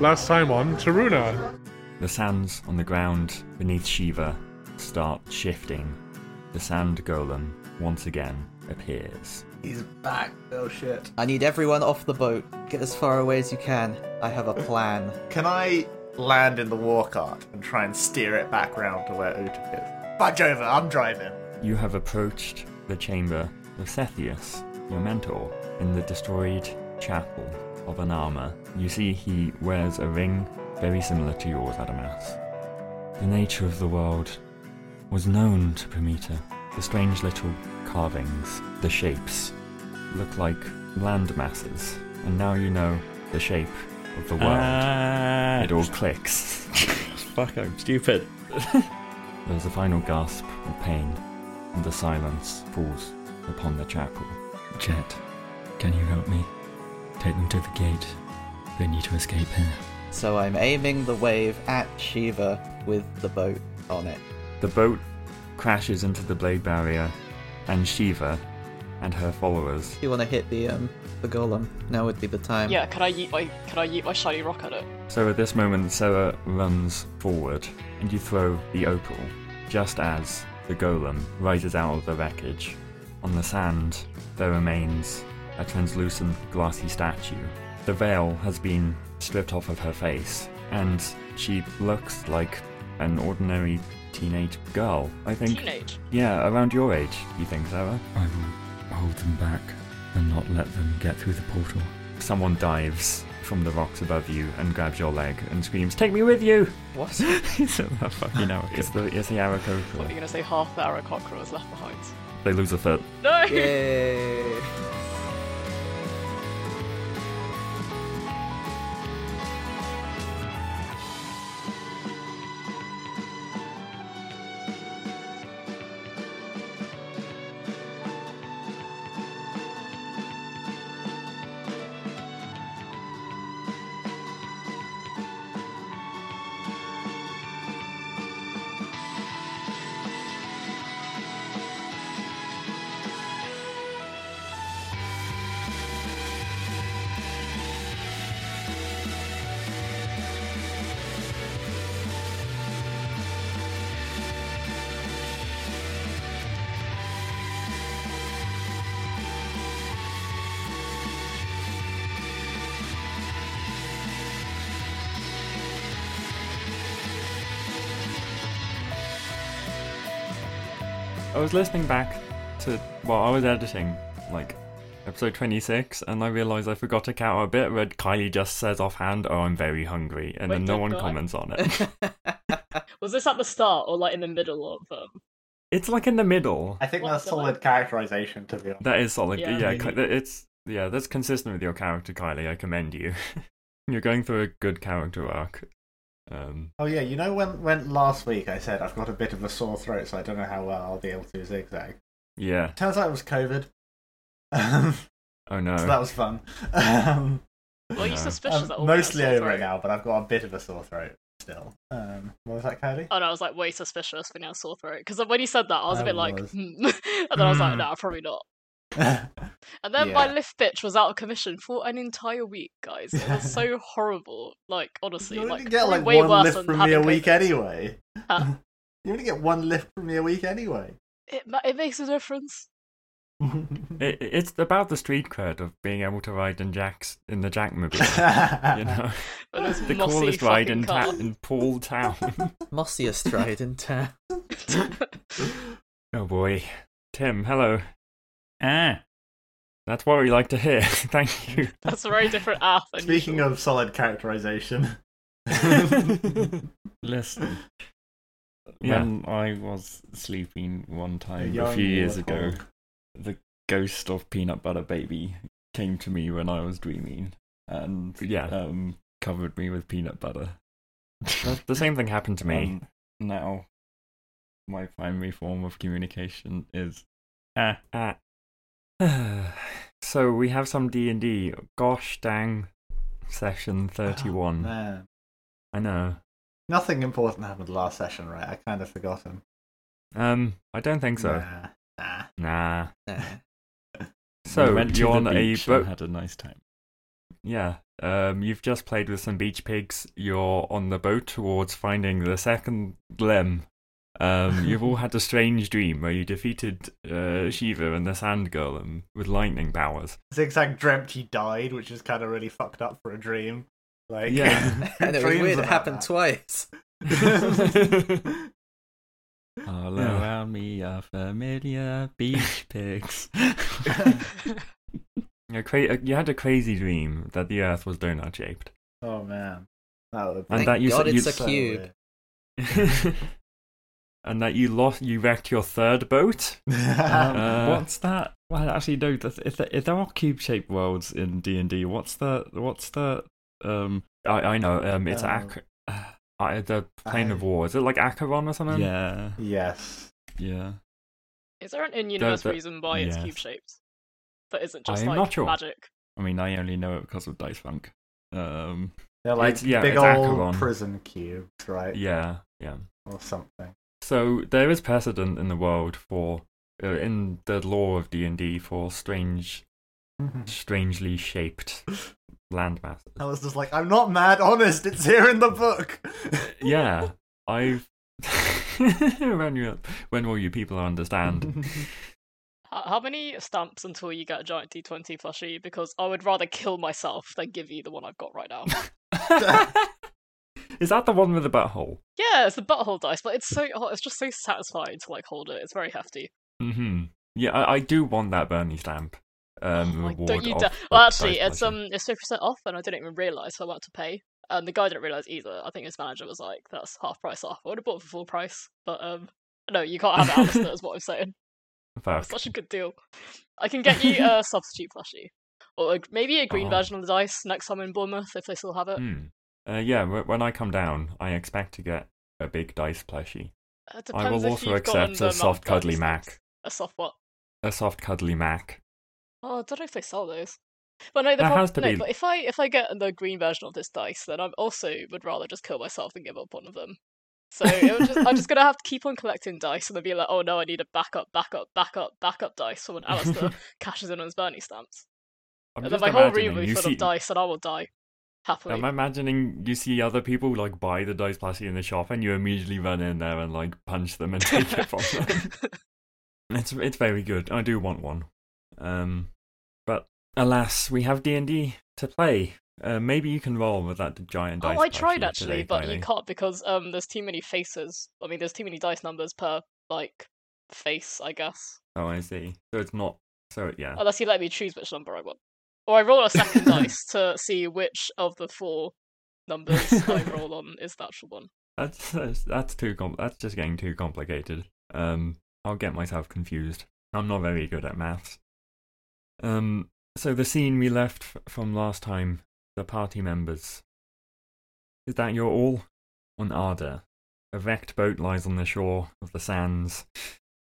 Last time on Taruna. The sands on the ground beneath Shiva start shifting. The sand golem once again appears. He's back. Oh shit. I need everyone off the boat. Get as far away as you can. I have a plan. Can I land in the war cart and try and steer it back round to where Utuk is? Budge over, I'm driving. You have approached the chamber of Sethius, your mentor, in the destroyed chapel of an armour, You see he wears a ring very similar to yours, Adamas. The nature of the world was known to Prometheus. The strange little carvings, the shapes, look like land masses, and now you know the shape of the world. Ah, it all clicks. fuck, I'm stupid. There's a final gasp of pain, and the silence falls upon the chapel. Jet, can you help me? Take them to the gate. They need to escape here. So I'm aiming the wave at Shiva with the boat on it. The boat crashes into the blade barrier, and Shiva and her followers. You want to hit the um the golem? Now would be the time. Yeah, can I yeet my can I yeet my shiny rock at it? So at this moment, Sarah runs forward, and you throw the opal, just as the golem rises out of the wreckage. On the sand, there remains a translucent, glassy statue. The veil has been stripped off of her face, and she looks like an ordinary teenage girl. I think. Teenage. Yeah, around your age. You think, Sarah? I will hold them back and not let them get through the portal. Someone dives from the rocks above you and grabs your leg and screams, "Take me with you!" What? it's a fucking Aarakocra. It's the it's the What are you gonna say? Half the Aarakocra was left behind. They lose a foot. No. Yay! I was listening back to well, I was editing like episode twenty six, and I realised I forgot to count a bit where Kylie just says offhand, "Oh, I'm very hungry," and Wait, then no one I? comments on it. Was this at the start or like in the middle of um? it's like in the middle. I think What's that's the solid characterization to be honest. That is solid. Yeah. Yeah, Really? It's yeah, that's consistent with your character, Kylie. I commend you. You're going through a good character arc. Um, Oh yeah, you know when when last week I said I've got a bit of a sore throat, so I don't know how well I'll be able to zigzag. yeah. Turns out it was COVID. Um, Oh no. So that was fun. Um, Well, are you No. suspicious I'm that all mostly over it throat? now, but I've got a bit of a sore throat still. Um, what was that, Kylie? Oh no, I was like way suspicious for now sore throat because when you said that, I was a I bit like, hmm. and then I was like, Hmm. nah, probably not. And then my lift bitch was out of commission for an entire week, guys. It was so horrible. Like honestly, you only like get probably like way one worse lift than from me a week COVID. anyway. Huh? You only get one lift from me a week anyway. It it makes a difference. It, it's about the street cred of being able to ride in Jack's in the Jackmobile. you know, the mossy coolest ride in, fucking ta- in Paul Town. Mossiest ride in town. oh boy, Tim, hello. Ah, That's what we like to hear. Thank you. That's a very different app. Speaking usual. of solid characterization. listen. Yeah. When I was sleeping one time a young few years ago, warthog. the ghost of Peanut Butter Baby came to me when I was dreaming and Yeah. um, covered me with peanut butter. The, the same thing happened to me. Um, now, my primary form of communication is ah. Ah. so we have some D and D. Gosh dang, session thirty-one. Oh, man. I know. Nothing important happened last session, right? I kind of forgotten. Um, I don't think so. Nah. Nah. Nah. Nah. we So went to you're the on a boat. had a nice time. Yeah, Um, you've just played with some beach pigs. You're on the boat towards finding the second limb. Um, you've all had a strange dream where you defeated uh, Shiva and the Sand Golem with lightning powers. Zigzag dreamt he died, which is kind of really fucked up for a dream. Like, Yeah. and it was weird. It happened that. twice. All Yeah. around me are familiar beach pigs. A cra- you had a crazy dream that the Earth was donut shaped, Oh man, that would and Thank that you God s- you it's a so cube. Weird. and that you lost. You wrecked your third boat. Um, Uh, what's that? Well, actually, no. th- If there, if there are cube-shaped worlds in D and D, what's the what's the um? I, I know. Um, it's. Ac- uh, the plane of war. Is it like Acheron or something? Yeah, yes. yeah. Is there an in-universe the- reason why it's cube-shaped? That isn't just I'm like not sure. magic. I mean, I only know it because of Dice Funk. Um, They're like It's- yeah, big it's old Acheron. prison cubes, right? Yeah, yeah. Or something. So there is precedent in the world for, uh, in the law of D and D, for strange, strangely shaped land masses. I was just like, I'm not mad, honest. It's here in the book. Yeah, I've. when you, when will you people understand? How many stamps until you get a giant D20 plushie? Because I would rather kill myself than give you the one I've got right now. is that the one with the butthole? yeah, it's the butthole dice, but it's so oh, it's just so satisfying to like hold it. It's very hefty. Mm-hmm. Yeah, I, I do want that Bernie stamp. Um, Like, reward don't you da- well, actually, it's um, it's fifty percent off, and I didn't even realize, so I went to pay. And the guy didn't realize either. I think his manager was like, "That's half price off." I would have bought it for full price, but um, no, you can't have it. Alistair, is what I'm saying. Such a good deal. I can get you a substitute plushie, or a, maybe a green Oh. version of the dice next time in Bournemouth if they still have it. Hmm. Uh, yeah, when I come down, I expect to get a big dice plushie. I will also accept a soft of cuddly. Mac. A soft what? A soft cuddly Mac. Oh, I don't know if they sell those. But no, the There has to no, be. but if I if I get the green version of this dice, then I also would rather just kill myself than give up one of them. So just, I'm just gonna have to keep on collecting dice and then be like, oh no, I need a backup, backup, backup, backup dice for when Alistair cashes in on his Bernie stamps. I'm and then my whole room will be full see. of dice, and I will die happily. I'm imagining you see other people like buy the dice plushie in the shop, and you immediately run in there and like punch them and take it from them. It's it's very good. I do want one. Um, but alas, we have D and D to play. Uh, maybe you can roll with that giant dice. Oh, I tried actually, today, but Kylie. you can't because um, there's too many faces. I mean, there's too many dice numbers per like face, I guess. Oh, I see. So it's not. So yeah. Unless you let me choose which number I want, or I roll a second dice to see which of the four numbers I roll on is the actual one. That's that's, that's too com- That's just getting too complicated. Um, I'll get myself confused. I'm not very good at maths. Um, so the scene we left f- from last time, the party members. Is that you're all on Arda? A wrecked boat lies on the shore of the sands.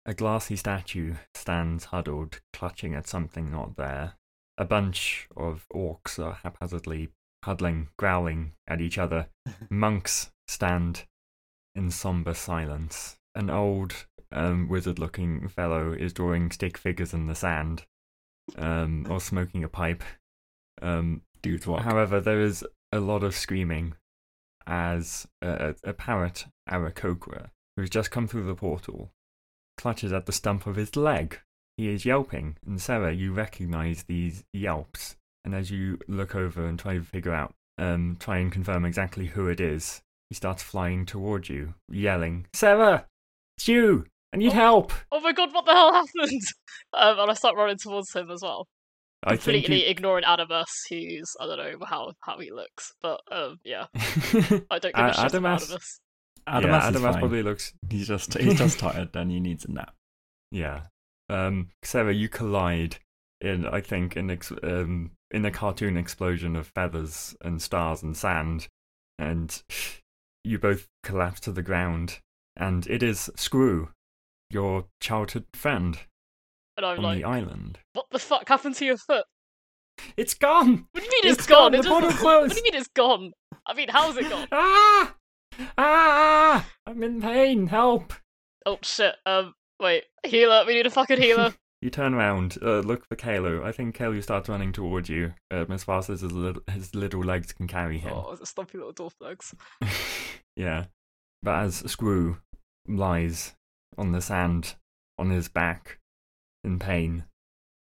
A glassy statue stands huddled, clutching at something not there. A bunch of orcs are haphazardly huddling, growling at each other. Monks stand in somber silence. An old, um, wizard-looking fellow is drawing stick figures in the sand, um, or smoking a pipe. Um, walk. however, there is a lot of screaming as a, a, a parrot, Aarakocra, who's just come through the portal, clutches at the stump of his leg. He is yelping, and Sarah, you recognize these yelps. And as you look over and try to figure out, um, try and confirm exactly who it is, he starts flying towards you, yelling, Sarah! It's you! I need Oh. help! Oh my god, what the hell happened? Um, and I start running towards him as well, I think completely ignoring Adamas, who's I don't know how how he looks, but um, yeah. I don't give a shit about Adamas- Adamus. Adamas yeah, is Adamas probably looks... He's just he's just tired and he needs a nap. Yeah. Um, Sarah, you collide in, I think, in ex- um, in a cartoon explosion of feathers and stars and sand, and you both collapse to the ground. And it is Screw, your childhood friend And I'm on like, the island. what the fuck happened to your foot? It's gone. What do you mean It's it's gone? gone, It the just- bottle What do you mean it's gone? I mean, how's it gone? Ah! Ah! I'm in pain. Help! Oh shit. Um, wait, healer. We need a fucking healer. You turn around, uh, look for Kalo. I think Kalo starts running towards you um, as fast as his little, his little legs can carry him. Oh, the stumpy little dwarf legs. yeah. But as Screw lies on the sand on his back in pain,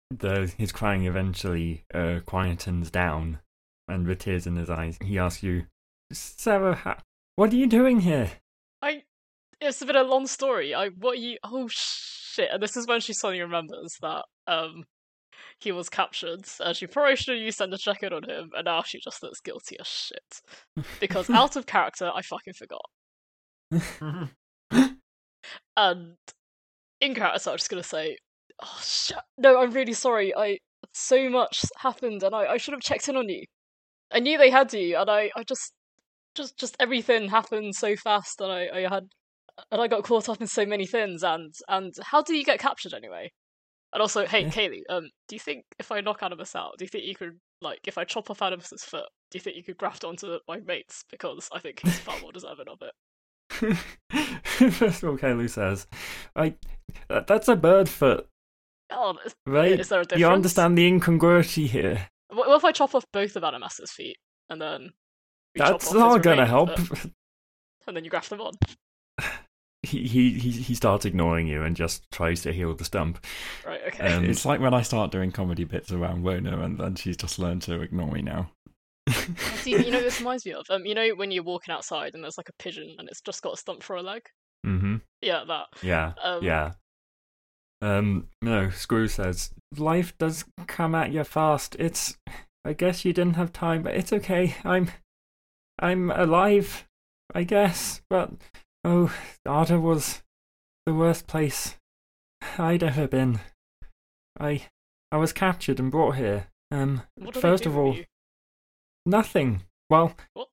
the, his crying eventually uh, quietens down, and with tears in his eyes, he asks you, Sarah, ha- what are you doing here? It's been a long story. I. What you. Oh, shit. And this is when she suddenly remembers that, um. He was captured, and she probably should have used send a check in on him, and now she just looks guilty as shit. Because out of character, I fucking forgot. And in character, I'm just gonna say, oh shit. No, I'm really sorry. I so much happened, and I, I should have checked in on you. I knew they had you, and I, I just, just, just everything happened so fast, that I, I had, and I got caught up in so many things. And and how do you get captured anyway? And also, hey, Yeah. Kaylee, um, do you think if I knock Animus out, do you think you could, like, if I chop off Animus's foot, do you think you could graft onto my mates? Because I think he's far more deserving of it. First of all, Kaylee says, I, that, that's a bird foot, Oh, right? is there a difference? You understand the incongruity here. What what if I chop off both of Animus's feet and then That's not gonna help. foot, and then you graft them on? He, he he starts ignoring you and just tries to heal the stump. Right. Okay. Um, It's like when I start doing comedy bits around Wona, and then she's just learned to ignore me now. See, you know, this reminds me of um, you know, when you're walking outside and there's like a pigeon and it's just got a stump for a leg. mm-hmm. Yeah, that. Yeah. Um, Yeah. Um, no, Screw says, life does come at you fast. It's, I guess you didn't have time, but it's okay. I'm, I'm alive, I guess. But, oh, Arda was the worst place I'd ever been. I, I was captured and brought here. Um, What first of all, nothing. Well, What?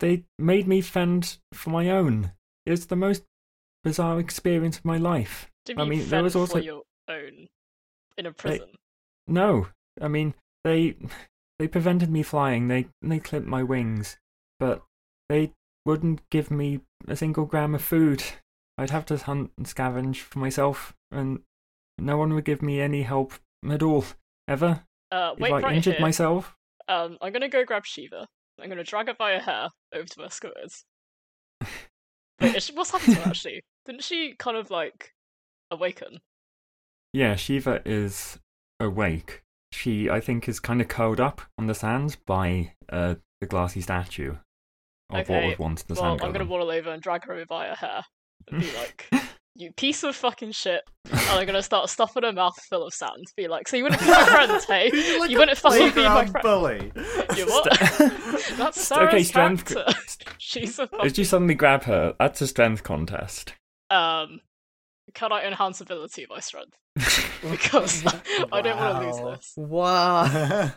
they made me fend for my own. It's the most bizarre experience of my life. do I you mean, there was also- for your own in a prison? No, I mean they they prevented me flying. They they clipped my wings, but they wouldn't give me a single gram of food. I'd have to hunt and scavenge for myself, and no one would give me any help at all ever. Uh, wait if I right injured here. myself, Um, I'm gonna go grab Shiva. I'm gonna drag her by her hair over to is. Wait, she, what's happened to her actually? Didn't she kind of like awaken? yeah, Shiva is awake. She, I think, is kind of curled up on the sands by uh, the glassy statue of what Okay, was once the well, sand I'm gonna golem. waddle over and drag her over by her hair and be like, "You piece of fucking shit!" And I'm gonna start stuffing her mouth full of sand. Be like, "So you wouldn't be my friend, hey? You're like you wouldn't fucking be my friend." bully. You what? That's Sarah's okay, strength. character. She's a As fucking... you suddenly grab her, that's a strength contest. um. Can I enhance ability by strength? Because I don't want to lose this. Wow.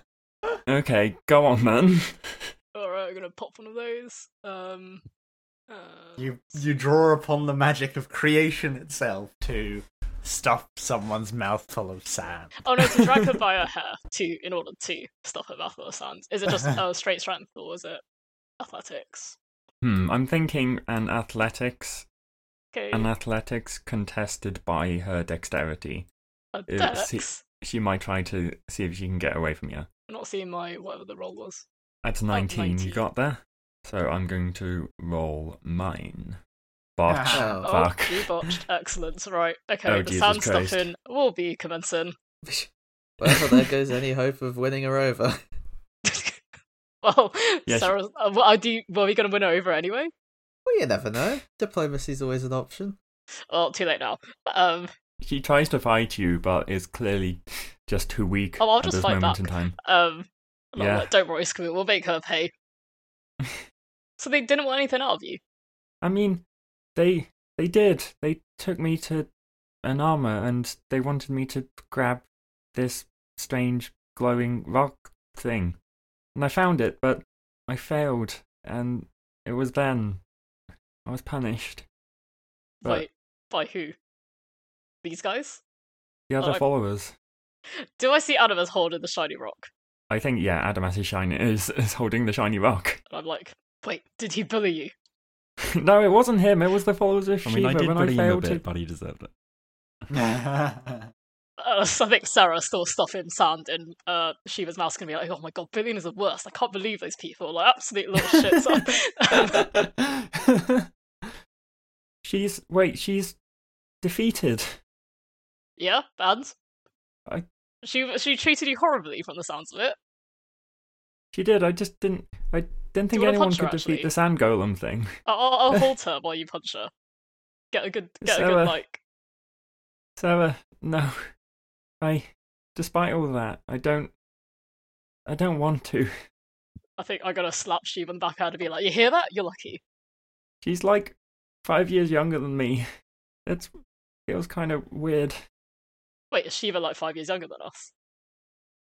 Okay, go on then. All right, I'm gonna pop one of those. Um. Uh, you you draw upon the magic of creation itself to stuff someone's mouth full of sand. Oh no, to drag her by her hair to in order to stuff her mouth full of sand. Is it just uh, straight strength or is it athletics? Hmm, I'm thinking an athletics, Okay, an athletics contested by her dexterity. a uh, dex. see- She might try to see if she can get away from you. I'm not seeing my whatever the roll was. That's 19, 19. you got there? So I'm going to roll mine. Botch. Oh. Oh, Fuck. you botched. Excellent. Right. Okay, Oh, the Jesus sand Christ. stuffing will be commencing. well, there goes any hope of winning her over. well, Yeah, she- Sarah's. Uh, well, I do. Were we going to win her over anyway? Well, you never know. Diplomacy's always an option. Well, too late now. Um. She tries to fight you, but is clearly just too weak Oh, I'll at just this fight moment back. in time. Um. No, Yeah. Don't worry, Squeal. We'll make her pay. so they didn't want anything out of you. I mean, they they did. They took me to an armor and they wanted me to grab this strange glowing rock thing. And I found it, but I failed and it was then I was punished. But- By by who? These guys? The other oh, I- followers. Do I see Adamas holding the shiny rock? I think yeah, Adamas is shiny is, is holding the shiny rock. And I'm like, wait, did he bully you? no, it wasn't him, it was the followers of I Shiva mean, I did when bully I him a failed bit, to but he deserved it. Uh, so I think Sarah saw stuff in sand in uh, Shiva's mouth gonna be like, oh my god, Billion is the worst. I can't believe those people. Like, absolute little shits. she's wait, she's defeated. yeah, and? I- She, she treated you horribly from the sounds of it. She did. I just didn't. I didn't think anyone punch her, could defeat actually? the sand golem thing. I'll, I'll I'll hold her while you punch her. Get a good, get a good, uh, like, Sarah, uh, no. I, despite all that, I don't. I don't want to. I think I gotta slap Shiva on the back and be like, you hear that? You're lucky. She's like five years younger than me. It feels kind of weird. Wait, is Shiva like five years younger than us?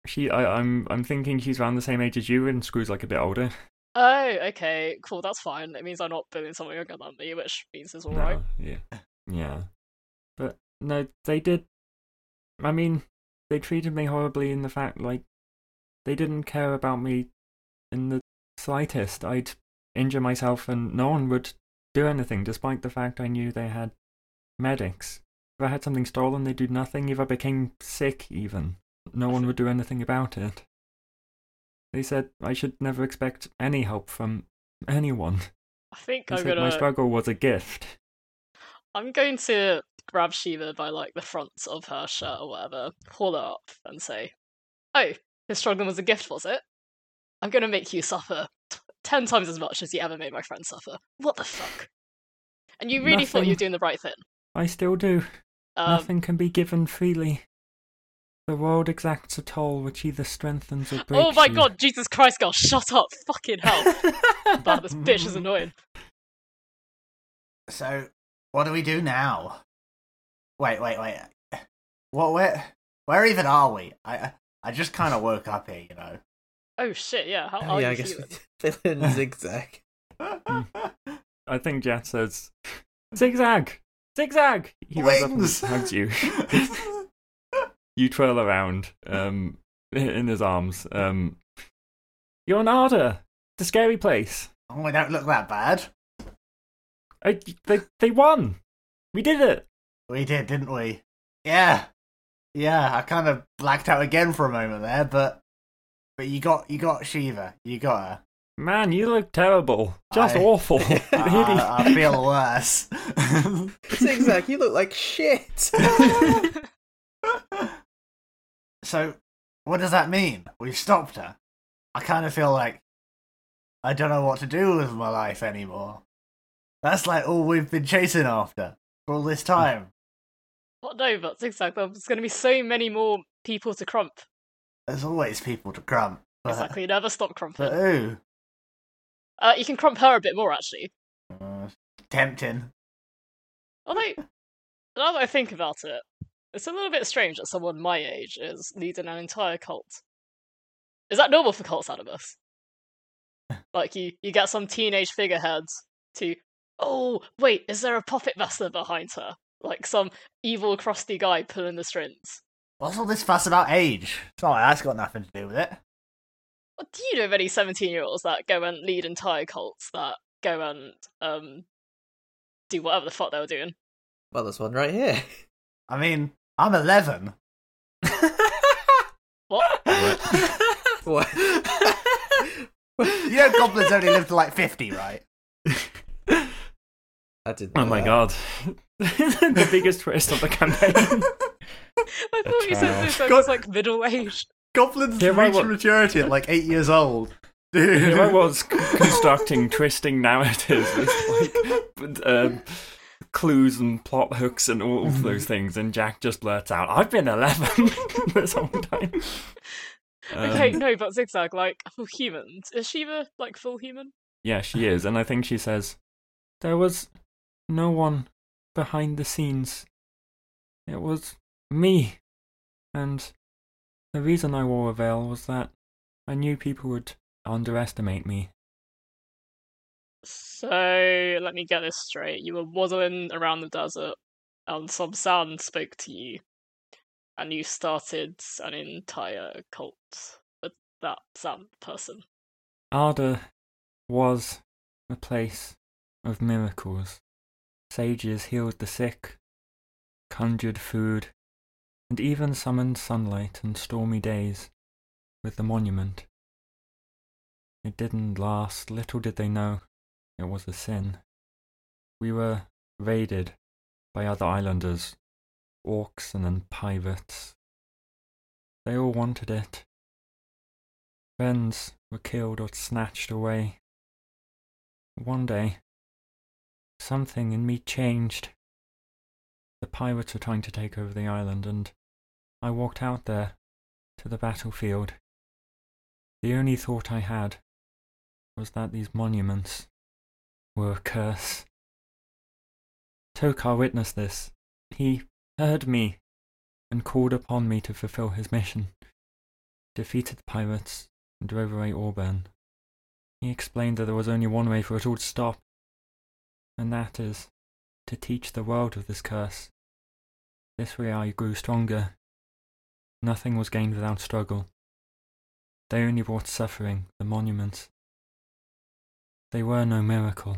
She, I, I'm, I'm thinking she's around the same age as you, and Screw's like a bit older. Oh, okay, cool, that's fine. It means I'm not billing someone younger than me, which means it's alright. No, yeah, yeah. But no, they did. I mean, they treated me horribly in the fact like they didn't care about me in the slightest. I'd injure myself, and no one would do anything, despite the fact I knew they had medics. If I had something stolen, they'd do nothing. If I became sick, even, no one would do anything about it. They said I should never expect any help from anyone. I think They I'm said my gonna. struggle was a gift. I'm going to grab Shiva by like the front of her shirt or whatever, pull her up, and say, "Oh, his struggle was a gift, was it? I'm gonna make you suffer t- ten times as much as you ever made my friend suffer. What the fuck?" And you really thought you were doing the right thing. I still do. Um, Nothing can be given freely. The world exacts a toll which either strengthens or breaks oh my you. god, Jesus Christ, girl, shut up! Fucking hell! Wow, this bitch is annoying. So, what do we do now? Wait, wait, wait. What? Where? Where even are we? I I just kind of woke up here, you know. Oh shit, yeah. How Oh, are yeah, you I guess feeling? villain zigzag. Hmm. I think Jet says, Zigzag! Zigzag! He runs up and Wings! hugs you. You twirl around um, in his arms. Um, You're an Arda! The scary place. oh, we don't look that bad. I, they, they won! We did it! We did, didn't we? Yeah, yeah. I kind of blacked out again for a moment there, but but you got you got Shiva. You got her. Man, you look terrible. Just I- awful. I, I feel worse. Zigzag, you look like shit. so, what does that mean? We've stopped her. I kind of feel like I don't know what to do with my life anymore. That's like all we've been chasing after for all this time. What no, but zigzag. There's going to be so many more people to crump. There's always people to crump. But, Exactly, never stop crumping. who? Uh, you can crump her a bit more actually. Uh, tempting. Although, now that I think about it, it's a little bit strange that someone my age is leading an entire cult. Is that normal for cults, Animus? like you, you get some teenage figureheads to, oh wait, is there a puppet master behind her? Like some evil, crusty guy pulling the strings. What's all this fuss about age? It's not like that's got nothing to do with it. What do you know of any seventeen-year-olds that go and lead entire cults that go and um do whatever the fuck they were doing? well, there's one right here. I mean, I'm 11. What? What? You know, goblins only live to like 50, right? I didn't. Oh my that. god. the biggest twist of the campaign. I thought you said child. this I was like middle-aged. Goblins Here reach wa- maturity at like 8 years old. Dude. Here I was c- constructing twisting narratives with like um, clues and plot hooks and all of those things, and Jack just blurts out, "I've been 11 this whole time." Okay, Um, no, but zigzag like for humans. Is Shiva like full human? Yeah, she is, and I think she says, "There was no one behind the scenes. It was me, and the reason I wore a veil was that I knew people would underestimate me. So let me get this straight. You were waddling around the desert, and some sound spoke to you, and you started an entire cult with that sound person. Arda was a place of miracles. Sages healed the sick, conjured food, and even summoned sunlight and stormy days with the monument. It didn't last, little did they know it was a sin. We were raided by other islanders, orcs and then pirates. They all wanted it. Friends were killed or snatched away. One day, something in me changed. The pirates were trying to take over the island, and I walked out there to the battlefield. The only thought I had was that these monuments were a curse. Tokar witnessed this. He heard me and called upon me to fulfill his mission. Defeated the pirates and drove away Auburn. He explained that there was only one way for it all to stop, and that is to teach the world of this curse. This way I grew stronger. Nothing was gained without struggle. They only brought suffering, the monuments. They were no miracle.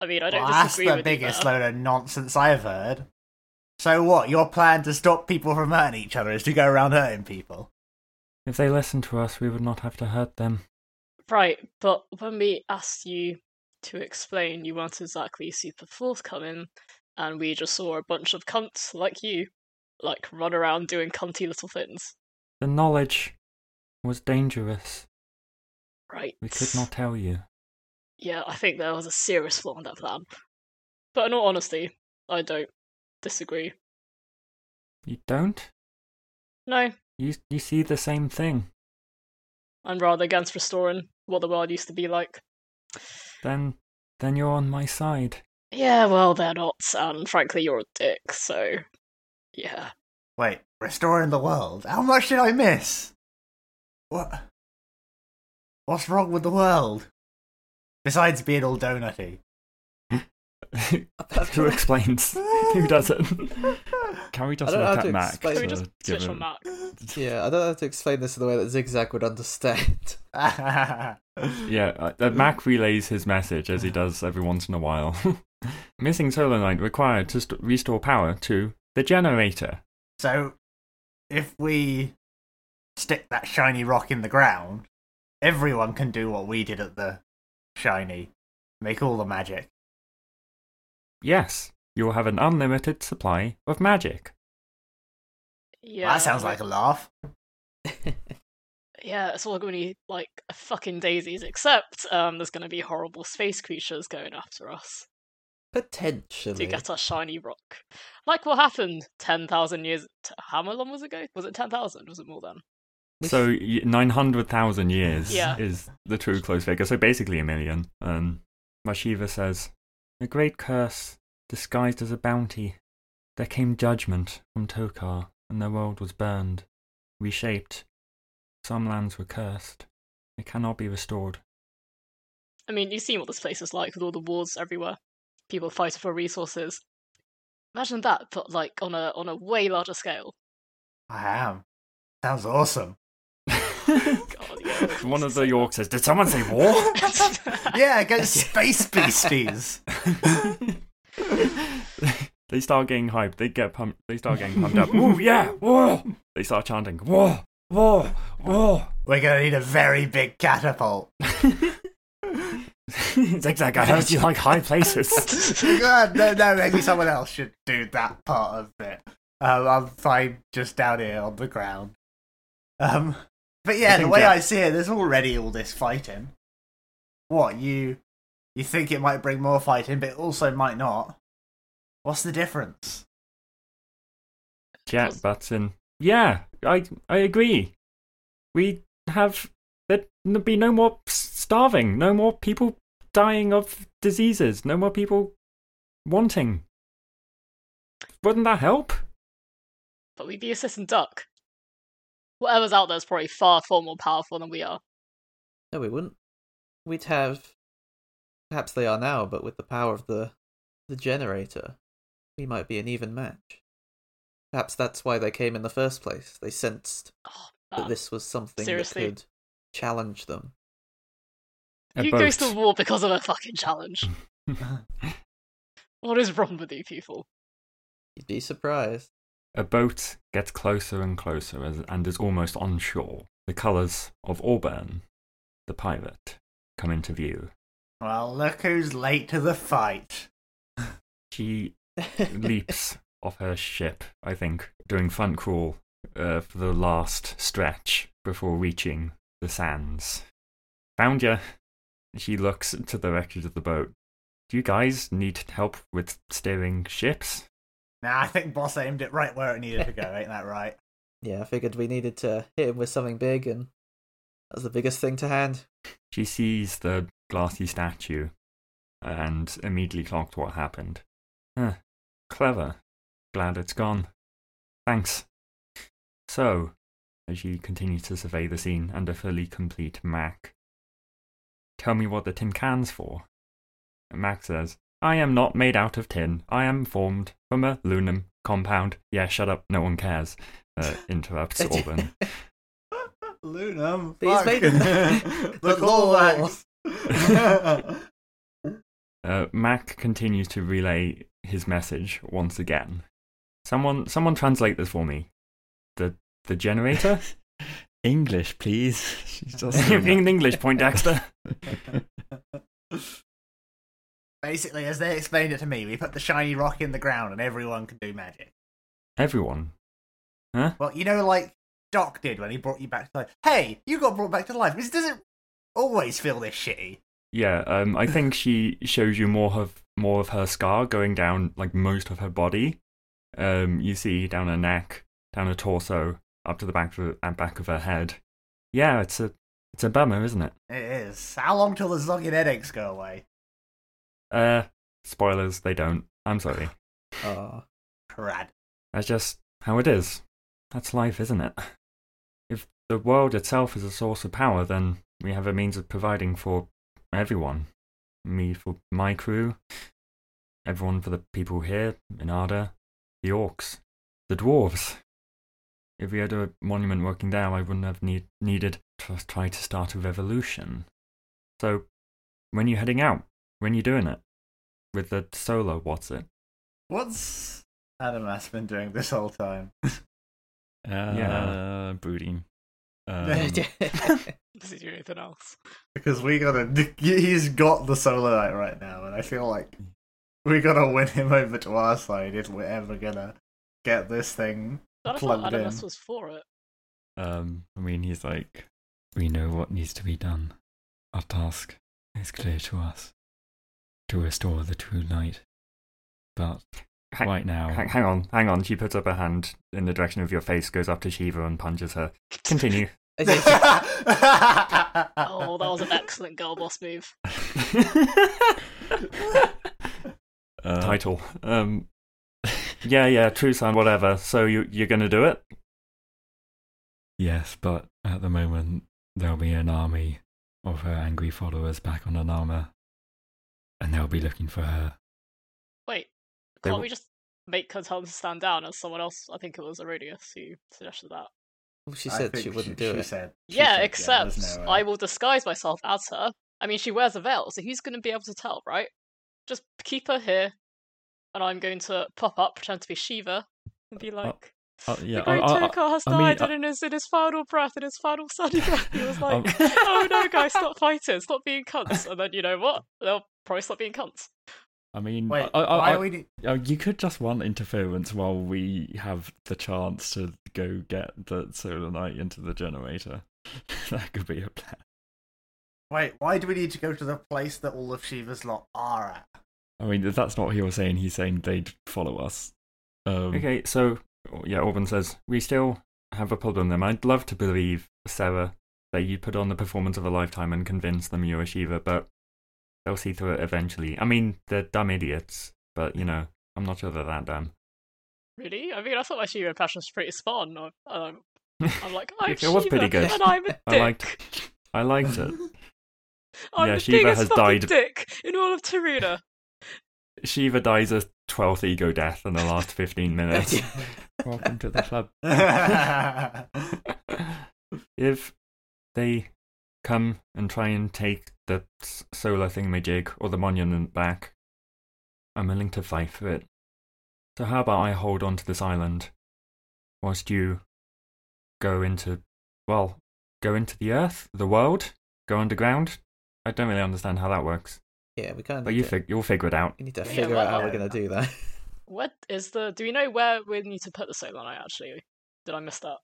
I mean, I don't Well, that's the with biggest you there. load of nonsense I've heard. So what? Your plan to stop people from hurting each other is to go around hurting people? If they listened to us, we would not have to hurt them. Right, but when we asked you to explain, you weren't exactly super forthcoming, and we just saw a bunch of cunts like you, like, run around doing cunty little things. The knowledge was dangerous. Right. We could not tell you. Yeah, I think there was a serious flaw in that plan. But in all honesty, I don't disagree. You don't? No, You you see the same thing. I'm rather against restoring what the world used to be like. Then then you're on my side. Yeah, well, they're not, and frankly, you're a dick, so. Yeah. Wait, restoring the world? How much did I miss? What? What's wrong with the world? Besides being all donutty. Who explains? Who doesn't? Can we I just don't look at to Mac? explain- Can we just give switch him- on Mac? Yeah, I don't know how to explain this in a way that Zigzag would understand. Yeah, uh, uh, Mac relays his message as he does every once in a while. Missing solenoid required to st- restore power to the generator. so, if we stick that shiny rock in the ground, everyone can do what we did at the shiny. Make all the magic. Yes, you will have an unlimited supply of magic. Yeah. that sounds like a laugh. Yeah, it's all going to be like fucking daisies, except um, there's going to be horrible space creatures going after us Potentially. to get our shiny rock. Like what happened 10,000 years. T- how long was it ago? Was it 10,000? Was it more than? We So 900,000 years Yeah. is the true close figure, so basically a million. Um, Mashiva says, A great curse disguised as a bounty. There came judgment from Tokar, and their world was burned, reshaped. Some lands were cursed. They cannot be restored. I mean, you've seen what this place is like with all the wars everywhere. People fighting for resources. Imagine that, but like on a on a way larger scale. I am. Sounds awesome. God, yeah. One of the Yorks says, Did someone say war? Yeah, against space beasties. they start getting hyped. They get pumped. They start getting pumped up. Ooh, yeah, war! They start chanting, war, war, war. We're gonna need a very big catapult. Zigzag, I heard you like high places. God, no, no, maybe someone else should do that part of it. Um, I'm fine just down here on the ground. Um, but yeah, the way yeah. I see it, there's already all this fighting. What you you think it might bring more fighting, but it also might not. What's the difference? Jet button. Yeah, I I agree. We have there'd be no more starving, no more people dying of diseases, no more people wanting. Wouldn't that help? but we'd be a citizen duck. Whatever's out there is probably far, far more powerful than we are. No, we wouldn't. We'd have. Perhaps they are now, but with the power of the the generator, we might be an even match. Perhaps that's why they came in the first place. They sensed Oh, that this was something Seriously. that could challenge them. A You goes to war because of a fucking challenge. what is wrong with you people? You'd be surprised. A boat gets closer and closer as, and is almost on shore. The colours of Auburn, the pirate, come into view. Well, look who's late to the fight. She leaps off her ship, I think, doing front crawl uh, for the last stretch before reaching the sands. Found ya. She looks to the wreckage of the boat. Do you guys need help with steering ships? Nah, I think boss aimed it right where it needed to go, ain't that right? yeah, I figured we needed to hit him with something big, and that's the biggest thing to hand. She sees the glassy statue and immediately clocked what happened. Huh, clever. Glad it's gone. Thanks. So, as you continue to survey the scene under fully complete Mac, tell me what the tin can's for. Mac says, I am not made out of tin. I am formed from a lunum compound. Yeah, shut up. No one cares. Uh, interrupts Auburn. Lunum. But he's fuck. made- the The law. Uh, Mac continues to relay his message once again. Someone, someone translate this for me. The the generator English, please. She's just in English, Poindexter. Basically, as they explained it to me, we put the shiny rock in the ground and everyone can do magic. Everyone. Huh? Well, you know, like Doc did when he brought you back to life. Hey, you got brought back to life. This doesn't always feel this shitty. Yeah, um, I think she shows you more of more of her scar going down like most of her body. Um, you see down her neck, down her torso, up to the back of her, back of her head. Yeah, it's a it's a bummer, isn't it? It is. How long till the zogging headaches go away? Uh, spoilers, they don't. I'm sorry. Oh, Crad. That's just how it is. That's life, isn't it? If the world itself is a source of power, then we have a means of providing for everyone. Me for my crew, everyone for the people here in Arda, the orcs, the dwarves. If we had a monument working there, I wouldn't have need, needed to try to start a revolution. So, when are you heading out? When are you doing it? With the solo, what's it? What's Adamas been doing this whole time? Uh, brooding. Um, Does he do anything else? Because we gotta. He's got the solo night right now, and I feel like we gotta win him over to our side if we're ever gonna get this thing. I Plugged Adamas in. was for it. um, I mean, he's like, we know what needs to be done. Our task is clear to us to restore the true light. But Hang- right now, Hang, hang on, hang on. She puts up her hand in the direction of your face, goes up to Shiva and punches her. Continue. Oh, that was an excellent girl boss move. uh, Title. Um. Yeah, yeah. True son. Whatever. So you you're gonna do it? Yes, but at the moment, there'll be an army of her angry followers back on Anama, and they'll be looking for her. Wait, can't w- we just make her tell them to stand down as someone else? I think it was Erodius who suggested that. Well, she said she wouldn't she, do she it. Said, she yeah, said, except there's no. I will disguise myself as her. I mean, she wears a veil, so who's going to be able to tell, right? Just keep her here, and I'm going to pop up, pretend to be Shiva, and be like, Uh, yeah, "The great I, I, Tokar has I died, I- and in his in his final breath, in his final sunny breath, he was like, Um, "Oh no, guys, stop fighting, stop being cunts." And then you know what? They'll probably stop being cunts. I mean, Wait, I, I, why I, are we? do- uh, you could just want interference while we have the chance to go get the solar knight into the generator. that could be a plan. Wait, why do we need to go to the place that all of Shiva's lot are at? I mean, that's not what he was saying. He's saying they'd follow us. Um, Okay. So yeah, Auburn says we still have a problem. Then I'd love to believe Sarah that you put on the performance of a lifetime and convince them you're a Shiva, but they'll see through it eventually. I mean, they're dumb idiots, but you know, I'm not sure they're that dumb. Really? I mean, I thought my Shiva impression was pretty spot on. I'm, I'm like, I'm It was pretty Shiva, good. and I'm a dick. I liked. I liked it. I'm Yeah, the Shiva biggest has fucking died. dick in all of Taruna. Shiva dies a twelfth ego death in the last fifteen minutes. Welcome to the club. if they come and try and take that s- solar thingamajig or the monument back, I'm willing to fight for it. So how about I hold on to this island whilst you go into, well, go into the earth, the world, go underground? I don't really understand how that works, Yeah, we kind of. but you fig- you'll figure it out. we need to figure well, out how we're gonna do that. What is the? Do we know where we need to put the solar eye? Actually, did I miss that?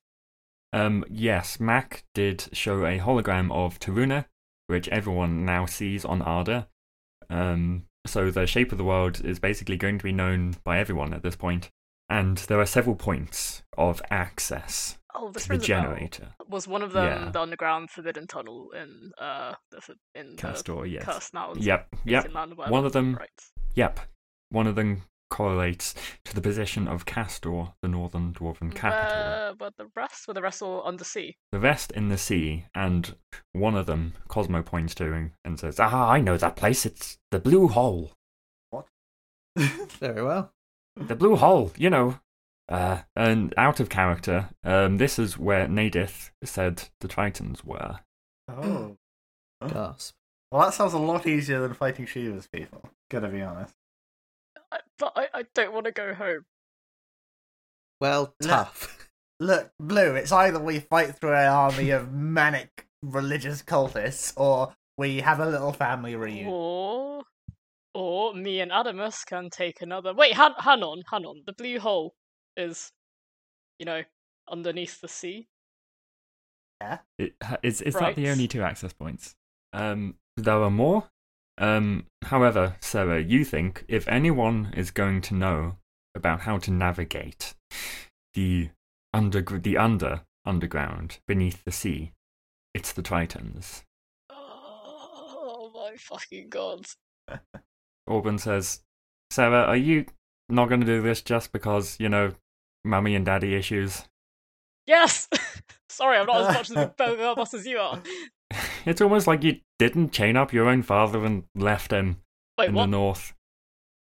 Um, yes, Mac did show a hologram of Taruna, which everyone now sees on Arda. Um, so the shape of the world is basically going to be known by everyone at this point. and there are several points of access Oh, this to the generator. Was one of them Yeah. the underground forbidden tunnel in uh the in Castor, the yes. Cursed Mountains? Yep, yep. One of them, Right. yep. One of them correlates to the position of Castor, the northern dwarven capital. Where, but the rest, were the rest all undersea? The sea. The rest in the sea, and one of them, Cosmo points to and says, "Ah, I know that place. It's the Blue Hole. What? Very well. The Blue Hole, you know." Uh, and out of character, um, this is where Nadith said the Tritons were. oh. Gasp. Well, that sounds a lot easier than fighting Shiva's people. Gotta be honest. I, but I, I don't want to go home. Well, tough. Look, Blue, it's either we fight through an army of manic religious cultists, or we have a little family reunion. Or, or me and Adamas can take another. Wait, han, hang on, hang on. The blue hole is, you know, underneath the sea. Yeah. It, ha- is is that the only two access points? Um, there are more. Um, however, Sarah, you think if anyone is going to know about how to navigate the under the under underground beneath the sea, it's the Tritons. Oh my fucking god! Orban says, Sarah, are you not going to do this just because you know, mummy and daddy issues? Yes. Sorry, I'm not as much of a burger boss as you are. It's almost like you didn't chain up your own father and left him Wait, in what? the north.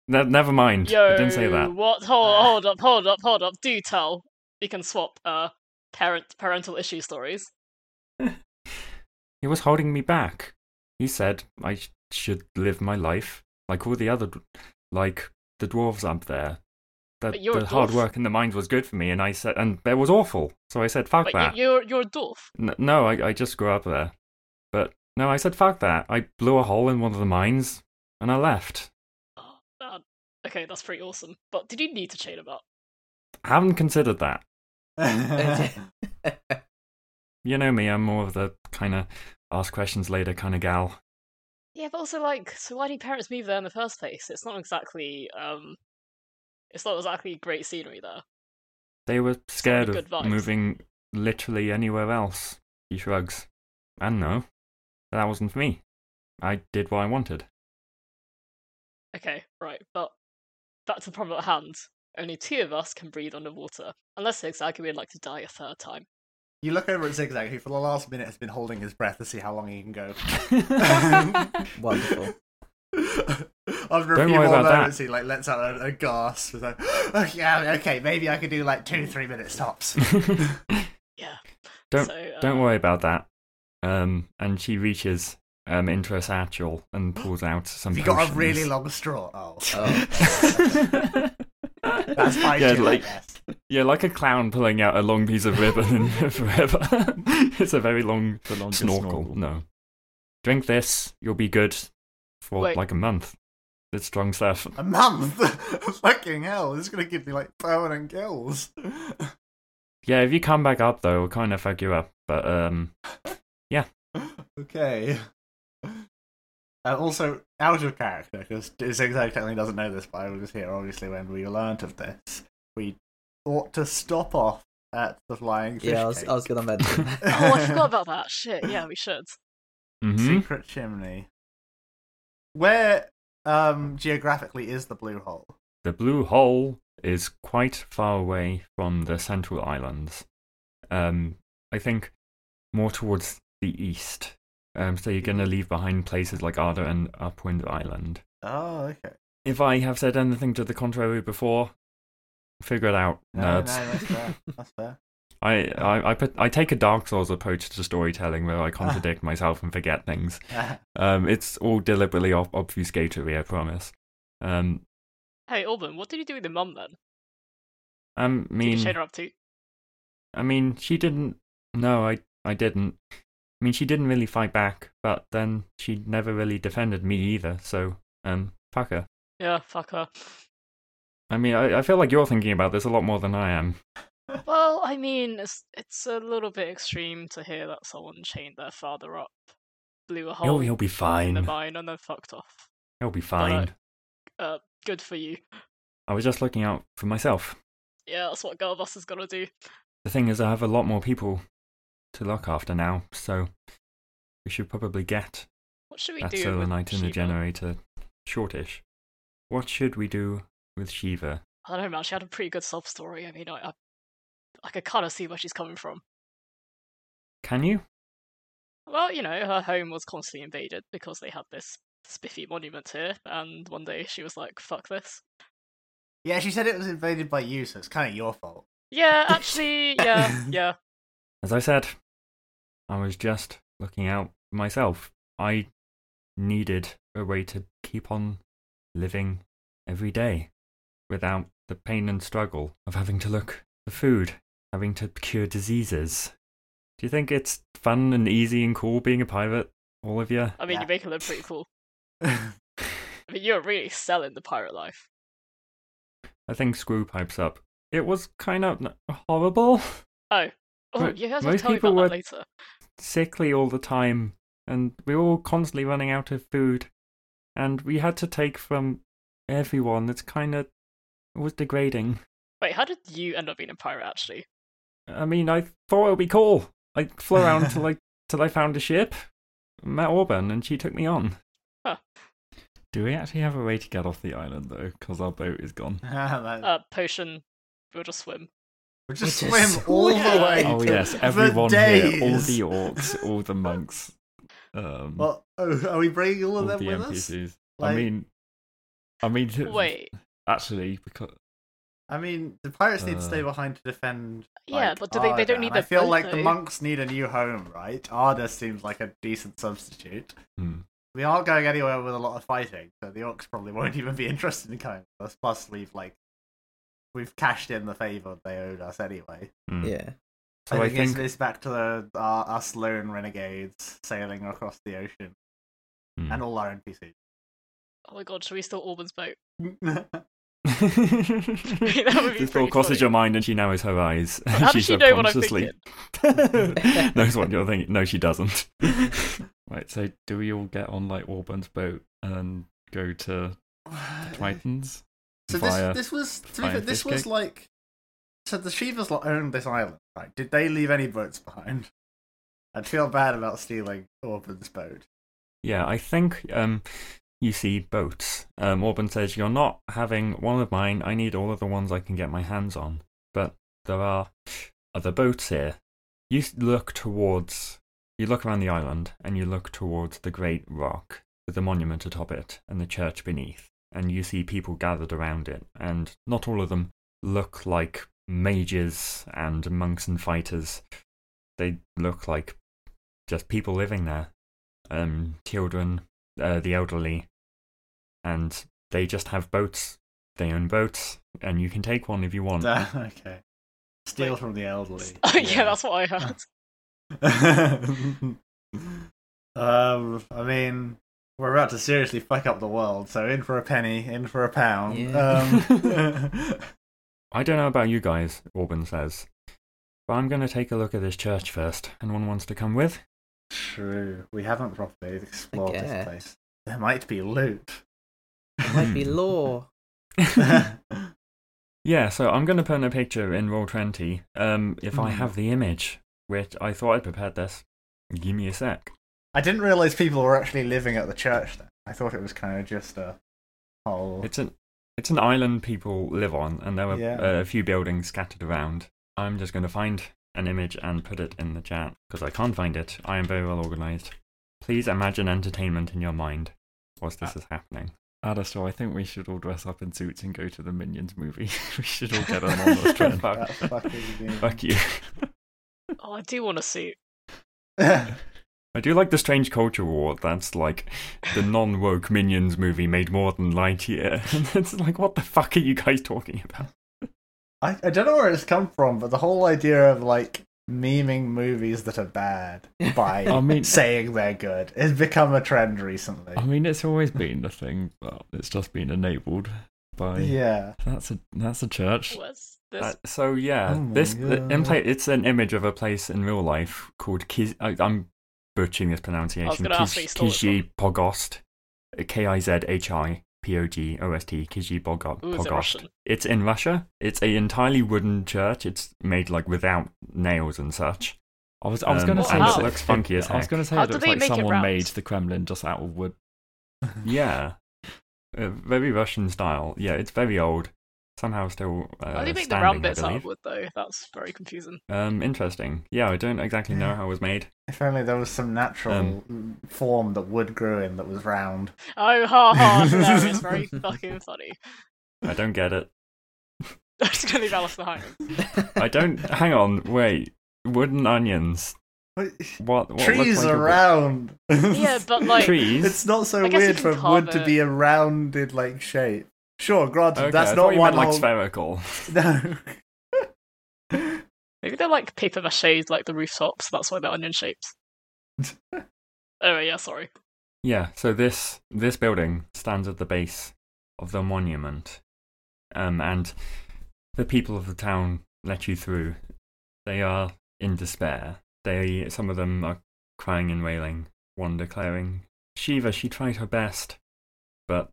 Ne- never mind. Yo, I didn't say that. What? Hold, hold up, hold up, hold up. Do tell. We can swap uh parent parental issue stories. He was holding me back. He said I sh- should live my life like all the other, d- like the dwarves up there. That But the hard work in the mines was good for me, and I said, and it was awful. So I said, fuck Wait, that. you, you're you're a dwarf. N- no, I, I just grew up there. But no, I said, fuck that. I blew a hole in one of the mines, and I left. Oh, man. Okay, that's pretty awesome. But did you need to chain him up? I haven't considered that. You know me, I'm more of the kind of ask questions later kind of gal. Yeah, but also like, so why did parents move there in the first place? It's not exactly um, it's not exactly great scenery there. They were scared of vibes. moving literally anywhere else. He shrugs. And no, that wasn't for me. I did what I wanted. Okay, right, but back to the problem at hand. Only two of us can breathe underwater, unless Zigzag would like to die a third time. you look over at Zigzag, who for the last minute has been holding his breath to see how long he can go. Wonderful. After a Don't few worry more about that. moments, he like lets out a, a gasp. Like, "Oh, yeah, okay, maybe I could do like two, three minute stops. Yeah. Don't- so, uh, Don't worry about that. Um, and she reaches um into a satchel and pulls out some. Have you got a potions. really long straw? Oh, Oh. that's fine. yeah, too, I like guess. yeah, like a clown pulling out a long piece of ribbon and forever. it's a very long The longest snorkel. snorkel. No, drink this. You'll be good for Wait. like a month. It's strong stuff. A month? Fucking hell, this is gonna give me like permanent gills. Yeah, if you come back up though, it'll kind of fuck you up. But um, okay. Uh, also, out of character, because Zigzag technically doesn't know this, but I was here obviously when we learnt of this. We ought to stop off at the flying fish yeah, I was, cake. I was gonna mention. Oh, I forgot about that. Shit, yeah, we should. mhm. secret chimney. Where um geographically is the blue hole? the blue hole is quite far away from the central islands. Um, I think more towards the east. Um, so you're gonna leave behind places like Arda and Upwind Island. Oh, okay. If I have said anything to the contrary before, figure it out, No, no, nerds. that's fair. That's fair. I, I, I, put, I take a Dark Souls approach to storytelling where I contradict myself and forget things. Um, it's all deliberately ob- obfuscatory, I promise. Um, Hey, Alban, what did you do with your mum then? Um, Did you mean, chain her up too? I mean, she didn't. No, I, I didn't. I mean, she didn't really fight back, but then she never really defended me either. So, um, fuck her. Yeah, fuck her. I mean, I, I feel like you're thinking about this a lot more than I am. Well, I mean, it's it's a little bit extreme to hear that someone chained their father up, blew a hole He'll, he'll be in the fine. mine, and then fucked off. He'll be fine. Uh, good for you. I was just looking out for myself. Yeah, that's what girl boss is gonna do. The thing is, I have a lot more people to look after now, so we should probably get What should we that do? solar with night in the Shiva? generator shortish. What should we do with Shiva? I don't know, man. She had a pretty good sob story. I mean, I, I, I could kind of see where she's coming from. Can you? Well, you know, her home was constantly invaded because they had this spiffy monument here, and one day she was like, "Fuck this." Yeah, she said it was invaded by you, so it's kind of your fault. Yeah, actually, yeah, yeah. As I said, I was just looking out for myself. I needed a way to keep on living every day without the pain and struggle of having to look for food, having to cure diseases. Do you think it's fun and easy and cool being a pirate, all of you? I mean, Yeah. you make her look pretty cool. I mean, you're really selling the pirate life. I think Screw pipes up. It was kind of horrible. Oh, oh, you guys will most tell me people about that later. Sickly all the time, and we were all constantly running out of food, and we had to take from everyone. It's kind of it was degrading. Wait, how did you end up being a pirate? Actually, I mean, I thought it would be cool. I flew around till I till I found a ship, met Auburn, and she took me on. Do we actually have a way to get off the island though? Because our boat is gone. Uh, potion. We'll just swim. We'll just swim just all the way. Oh yes, everyone here, all the orcs, all the monks, um, Well, oh, are we bringing all all of the them with us? Like- I mean, I mean, Wait, actually, because I mean, the pirates need to stay Uh, behind to defend. Yeah, but do they- they don't need and I the feel boat, like the monks need a new home, right? Arda seems like a decent substitute. hmm, We aren't going anywhere with a lot of fighting, so the orcs probably won't even be interested in coming with us. Plus, we've like we've cashed in the favor they owed us anyway. Mm. Yeah. So I I think, it's, think it's back to the uh, us lone renegades sailing across the ocean Hmm. and all our NPCs. oh my god, should we steal Auburn's boat? that would be This thought pretty crosses funny. your mind, and she now is her eyes. How she does she know what I'm subconsciously knows what you're thinking. No, she doesn't. right. So, do we all get on like Auburn's boat and go to Tritons? So this this was to be fair, this was cake? like so the Shivas lot owned this island, right? Did they leave any boats behind? I'd feel bad about stealing Orban's boat. Yeah, I think um, you see boats. Um, Auburn says, You're not having one of mine. I need all of the ones I can get my hands on. But there are other boats here. You look towards, you look around the island and you look towards the great rock with the monument atop it and the church beneath. And you see people gathered around it. And not all of them look like mages and monks and fighters. They look like just people living there um, children, uh, the elderly, and they just have boats. They own boats, and you can take one if you want. Okay. Steal Wait. from the elderly. Oh yeah, that's what I heard. um, I mean, we're about to seriously fuck up the world, so in for a penny, in for a pound. Yeah. Um, I don't know about you guys, Auburn says, but I'm going to take a look at this church first. Anyone wants to come with? true. We haven't properly explored this place. There might be loot. There might be Hmm. law. Yeah, so I'm going to put in a picture in Roll20 um, if I Hmm. have the image, which I thought I'd prepared this. Give me a sec. I didn't realize people were actually living at the church. Then I thought it was kind of just a whole. It's an it's an island people live on, and there are Yeah. uh, a few buildings scattered around. I'm just going to find an image and put it in the chat because I can't find it. I am very well organized. Please imagine entertainment in your mind whilst this is happening. Alistair, I think we should all dress up in suits and go to the Minions movie. we should all get on on this trend. Fuck. That fucking game. Fuck you. Oh, I do want to see. I do like the Strange Culture War. That's like the non woke Minions movie made more than Lightyear. And it's like, what the fuck are you guys talking about? I, I don't know where it's come from, but the whole idea of like memeing movies that are bad by I mean- saying they're good has become a trend recently. I mean, it's always been a thing, but it's just been enabled by. yeah. That's a that's a church. What's this? Uh, so yeah, Oh this the, in God. it's an image of a place in real life called Kiz. I, I'm butchering this pronunciation. gonna ask where you stole it Kizhi Pogost, K I Z H I P O G O S T. Kizhi Pogo- Ooh, is it Pogost. It's in Russia. It's a entirely wooden church. It's made like without nails and such. I was I was Um, gonna say it looks funky as I was gonna say How it looks like someone made the Kremlin just out of wood. Yeah, uh, very Russian style. Yeah, it's very old. Somehow still uh, How do you make the round bits out believe. wood, though? That's very confusing. Um, interesting. Yeah, I don't exactly know how it was made. If only there was some natural Um, form that wood grew in that was round. Oh, ha ha! That is very fucking funny. I don't get it. I'm just gonna leave Alice behind. I don't. hang on, wait. Wooden onions. What- What? what Trees what are round. Yeah, but like, trees. It's not so I guess you weird for carve wood to be a rounded like shape. Sure, granted, Okay, that's I not thought you one meant like spherical. No. maybe they're like paper mache, like the rooftops. That's why they're onion shapes. anyway, yeah, sorry. Yeah. So this this building stands at the base of the monument, um, and the people of the town let you through. They are in despair. They some of them are crying and wailing. One declaring, "Shiva, she tried her best, but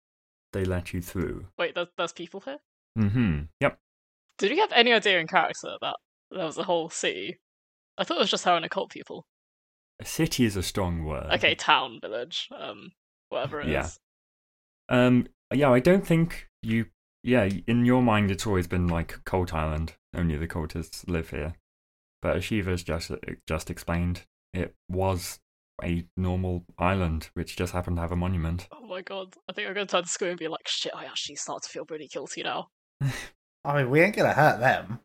they let you through." Wait, there's, there's people here. Mm-hmm. Yep. Did you have any idea in character that there was a whole city? I thought it was just her and a occult people. A city is a strong word. Okay, town, village, um, whatever it is. Yeah. Um. Yeah, I don't think you. Yeah, in your mind, it's always been like Cult Island. Only the cultists live here. But as Shiva's just just explained, it was a normal island which just happened to have a monument. Oh my god, I think I'm gonna turn to school and be like, shit, I actually start to feel pretty guilty now. I mean, we ain't gonna hurt them.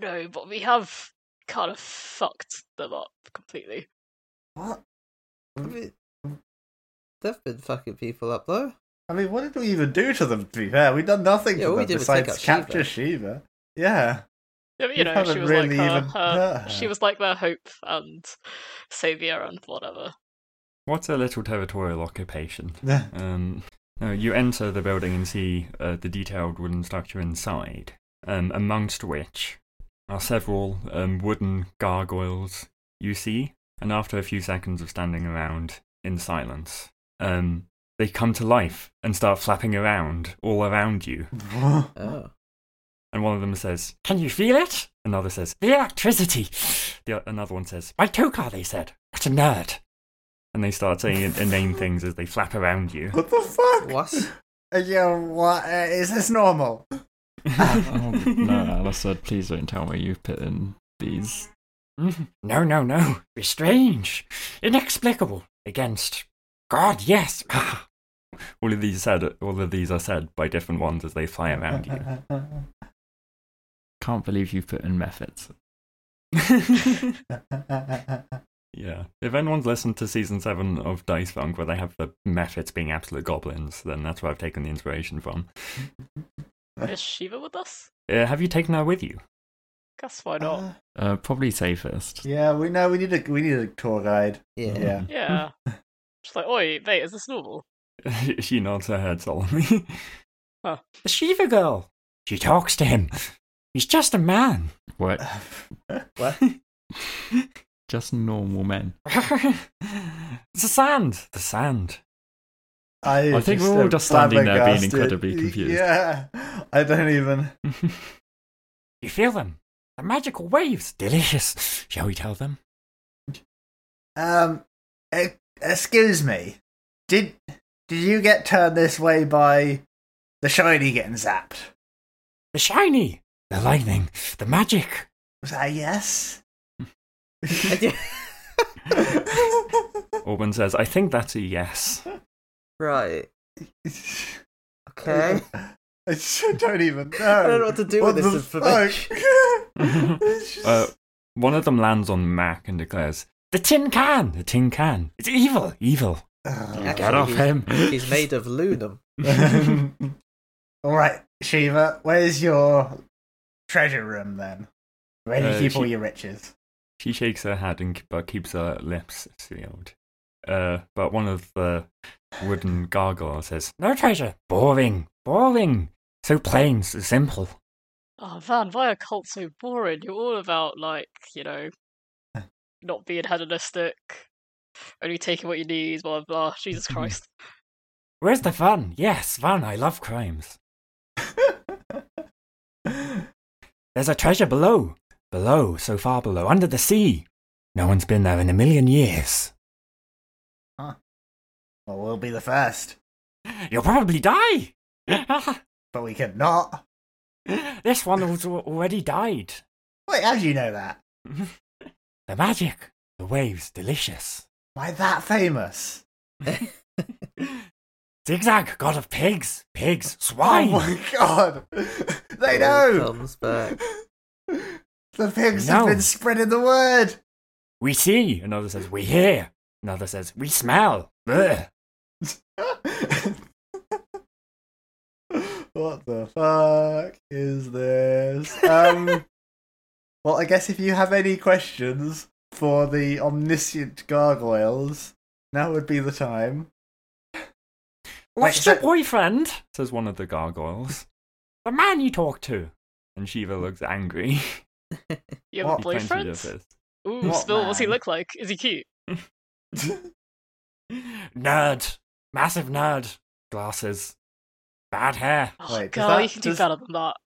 No, but we have kind of fucked them up completely. What? I mean, they've been fucking people up though. I mean, what did we even do to them? To be fair, we've done nothing Yeah, to all we them did besides out capture Shiva. Yeah. Yeah, but, We you know, she haven't was really like her, even her- her. she was like their hope and savior and whatever. What's a little territorial occupation? Um, no, you enter the building and see uh, the detailed wooden structure inside, um, amongst which are several um, wooden gargoyles you see, and after a few seconds of standing around in silence, um, they come to life and start flapping around all around you. Oh. And one of them says, Can you feel it? Another says, The electricity. The, another one says, My Tokar, they said. What a nerd. And they start saying and name things as they flap around you. what the fuck? What? Uh, yeah, what? Uh, is this normal? oh, no, Alice said, please don't tell me you've put in these. No, no, no. Be strange. Inexplicable. Against God, yes. all of these said all of these are said by different ones as they fly around you. Can't believe you've put in mephits. Yeah. If anyone's listened to season seven of Dice Funk where they have the mephits being absolute goblins, then that's where I've taken the inspiration from. Is Shiva with us? Uh, have you taken her with you? Guess why not? Uh, Uh, probably safest. yeah, we know we need a we need a tour guide. Yeah. Yeah. yeah. Just like, oi, mate, is this normal? she nods her head solemnly. Huh. The Shiva girl. She talks to him. He's just a man. What? What? Just normal men. it's the sand. The sand. I, I think we're all just standing there being incredibly confused. Yeah, I don't even. You feel them? The magical waves. Delicious. Shall we tell them? Um, excuse me. Did did you get turned this way by the shiny getting zapped? The shiny. The lightning. The magic. Was that a yes? Orban says, I think that's a yes. right. Okay. I just don't even know. I don't know what to do with this information. fuck? Just- Uh, one of them lands on Mac and declares, The tin can! The tin can! It's evil! Evil! Ugh. Get off he's, him. He's made of lunum. All right, Shiva, where's your treasure room then? Where do you Uh, keep all your riches? She shakes her head and but keeps her lips sealed. Uh, but one of the wooden gargoyles says, "No treasure. Boring. Boring. So plain. So simple." Oh man, why are cults so boring? You're all about like, you know, not being hedonistic, only taking what you need, blah blah. blah. Jesus Christ. Where's the fun? Yes, fun. I love crimes. There's a treasure below. Below, so far below, under the sea. No one's been there in a million years. Huh. Well, we'll be the first, You'll probably die. but we could not. this one has already died. Wait, how do you know that? The magic, the waves, delicious. Why that famous? Zigzag, god of pigs, pigs, swine. Oh my god! they It know! Comes back. The pigs No. have been spreading the word! We see. Another says we hear. Another says we smell. Ugh. what the fuck is this? Um, well, I guess if you have any questions for the omniscient gargoyles, now would be the time. What's Like, your so- boyfriend? Says one of the gargoyles. The man you talk to. And Shiva looks angry. You have a What? He clenches boyfriend? his fist. Ooh, What Spill, what's he look like? Is he cute? Nerd. Massive nerd. Glasses. Bad hair. Oh, Wait, does that- you can do does- better than that.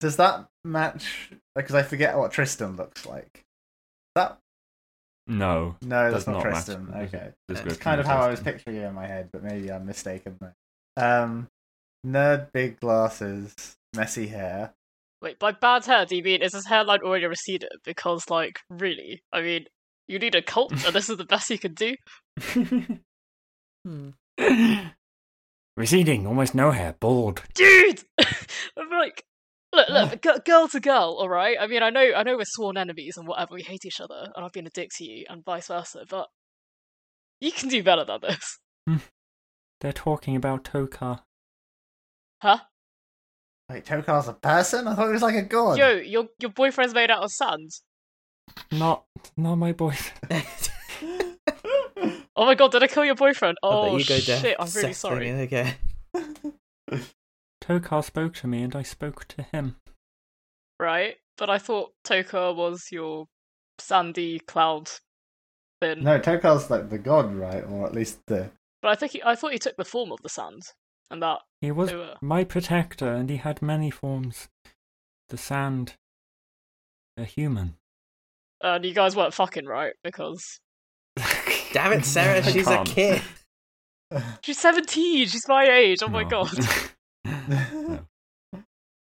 Does that match? Because I forget what Tristan looks like. That No. no, that's not, not match Tristan. the Okay, description it's kind of of how I was picturing it in my head, but maybe I'm mistaken there. Um, nerd, big glasses, messy hair. Wait, by bad hair, do you mean is his hairline already receded? Because, like, really? I mean, you need a cult, and this is the best you can do? Hmm. Receding, almost no hair, bald. Dude! I'm like, look, look, g- girl to girl, alright? I mean, I know I know we're sworn enemies and whatever, we hate each other, and I've been a dick to you, and vice versa, but you can do better than this. They're talking about Tokar. Huh? Wait, Tokar's a person? I thought he was like a god. Yo, your your boyfriend's made out of sand. Not, not my boyfriend. Oh my god, did I kill your boyfriend? Oh, Oh, you go shit, deaf I'm really settling sorry. in again. Tokar spoke to me and I spoke to him. Right? But I thought Tokar was your sandy cloud thing. no, Tokar's like the god, right? Or at least the. But I think he, I thought he took the form of the sand, and that He was were my protector and he had many forms. The sand. A human. and you guys weren't fucking right because Damn it, Sarah, she's a kid. she's seventeen. She's my age. Oh my god. No.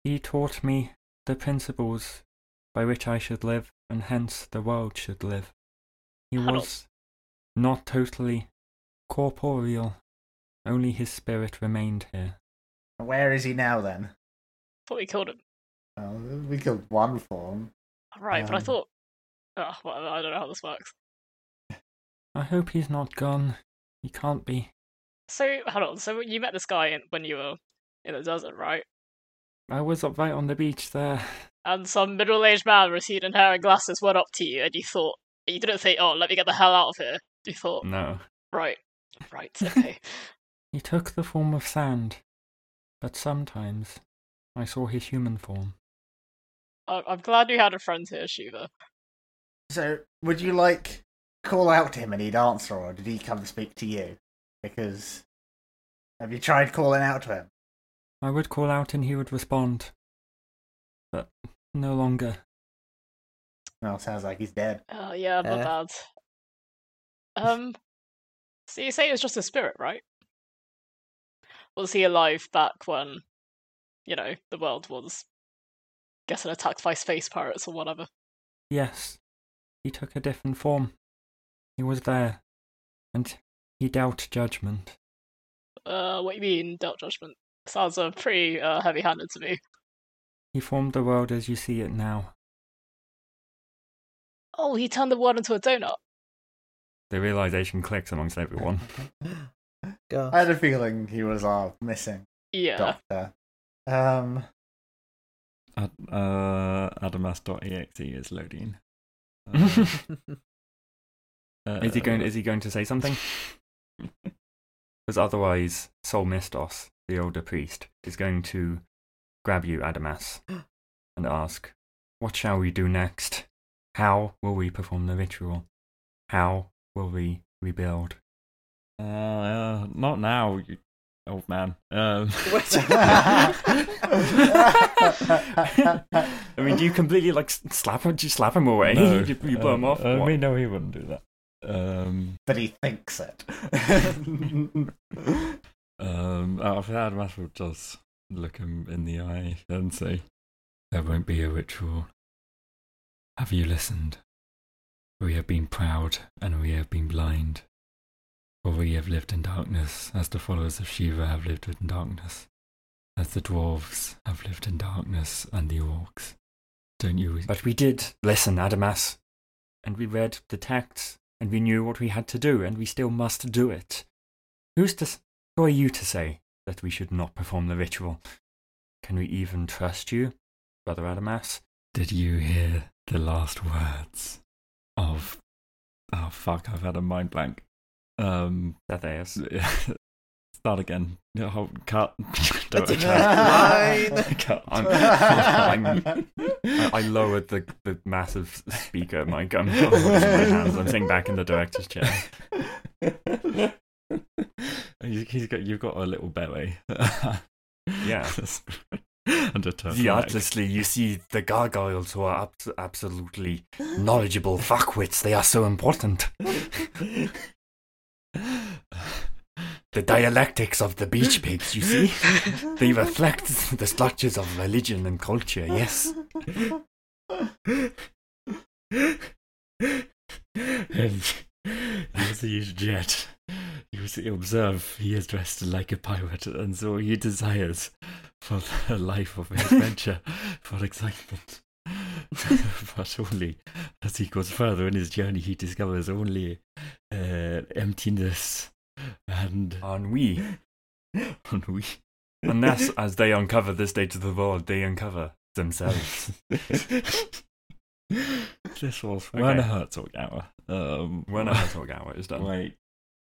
He taught me the principles by which I should live, and hence the world should live. He Harold. was not totally corporeal, only his spirit remained here. Where is he now then? thought we killed him. Well, we killed one form. Right, but I Um, thought. Oh, well, I don't know how this works. I hope he's not gone. He can't be. So hold on. So you met this guy when you were in the desert, right? I was up right on the beach there. And some middle-aged man with receding hair and glasses went up to you, and you thought you didn't think, "Oh, let me get the hell out of here." You thought, No. right, right, okay. He took the form of sand, but sometimes I saw his human form. I- I'm glad you had a friend here, Shiva. So, would you like call out to him and he'd answer, or did he come to speak to you? Because have you tried calling out to him? I would call out and he would respond, but no longer. Well, sounds like he's dead. Oh yeah, my Uh. bad. Um, so you say it was just a spirit, right? Was he alive back when, you know, the world was getting attacked by space pirates or whatever? Yes, he took a different form. He was there, and he dealt judgment. Uh, what do you mean, dealt judgment? Sounds uh, pretty uh, heavy-handed to me. He formed the world as you see it now. Oh, he turned the world into a donut. The realization clicks amongst everyone. Go. I had a feeling he was our missing Yeah. doctor. Um, Ad, uh, Adamas.exe is loading. Uh, is he going? Is he going to say something? Because otherwise, Sol Mistos, the older priest, is going to grab you, Adamas, and ask, "What shall we do next? How will we perform the ritual? How will we rebuild?" Uh, uh, not now, you old man. Um, I mean, do you completely like slap him? Do you slap him away? no, you, you blow him uh, off? What? we know he wouldn't do that. Um, but he thinks it. um, after that, Adamas will just look him in the eye and say, "There won't be a ritual. Have you listened? We have been proud and we have been blind." For we have lived in darkness, as the followers of Shiva have lived in darkness, as the dwarves have lived in darkness, and the orcs. Don't you? But we did listen, Adamas, and we read the texts, and we knew what we had to do, and we still must do it. Who's to? Who are you to say that we should not perform the ritual? Can we even trust you, Brother Adamas? Did you hear the last words of? Oh fuck! I've had a mind blank. Um, Thetheus. start again. Hold- cut. Don't That's cut. fine. cut. I'm, I'm, I, lowered the, the massive speaker mic. I'm holding it in my hands. I'm sitting back in the director's chair. He's got you've got a little belly. Yeah. and a. Heartlessly, you see the gargoyles who are abs- absolutely knowledgeable fuckwits. They are so important. The dialectics of the beach pigs, you see? They reflect the structures of religion and culture, yes. and as is jet, you see, observe he is dressed like a pirate, and so he desires for the life of adventure, for excitement. but only as he goes further in his journey, he discovers only uh, emptiness and Ennui. ennui. Unless, as they uncover this state of the world, they uncover themselves. this was Okay. Werner Herzog hour. Um, When a talk hour is done. wait,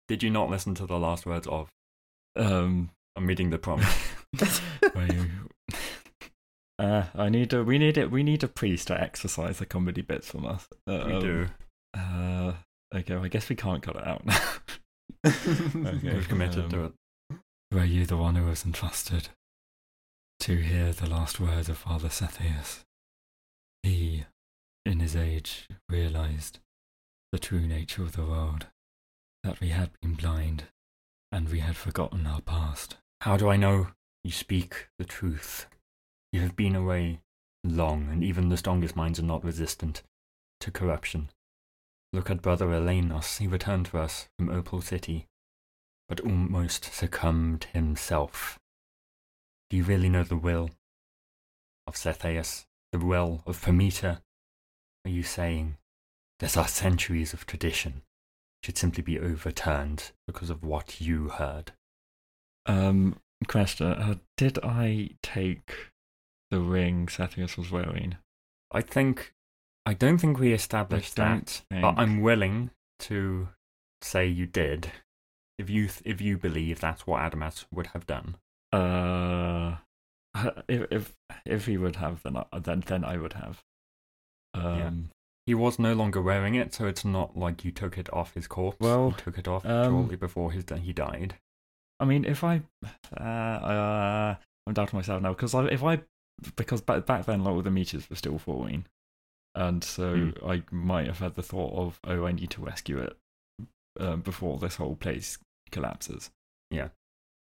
Did you not listen to the last words of um, I'm reading the prompt? uh, I need a. We need it. We need a priest to exercise the comedy bits from us. Um, we do. Uh, okay, well, I guess we can't cut it out now. okay, We've committed to um, it. Were you the one who was entrusted to hear the last words of Father Sethius? He, in his age, realized the true nature of the world, that we had been blind, and we had forgotten our past. How do I know you speak the truth? You have been away long, and even the strongest minds are not resistant to corruption. Look at Brother Elenos. He returned to us from Opal City, but almost succumbed himself. Do you really know the will of Sethius, the will of Prometer? Are you saying that our centuries of tradition should simply be overturned because of what you heard? Um, question: uh, Did I take the ring Sethius was wearing? I think I don't think we established don't that, think- but I'm willing to say you did. If you th- if you believe that's what Adamas would have done, Uh, if if if he would have, then I, then then I would have. Um, he was no longer wearing it, so it's not like you took it off his corpse. Well, you took it off um, shortly before his he died. I mean, if I, uh, uh I'm doubting myself now because if I, because back back then, lot of the meters were still falling, and so Hmm. I might have had the thought of, oh, I need to rescue it um, before this whole place collapses. Yeah.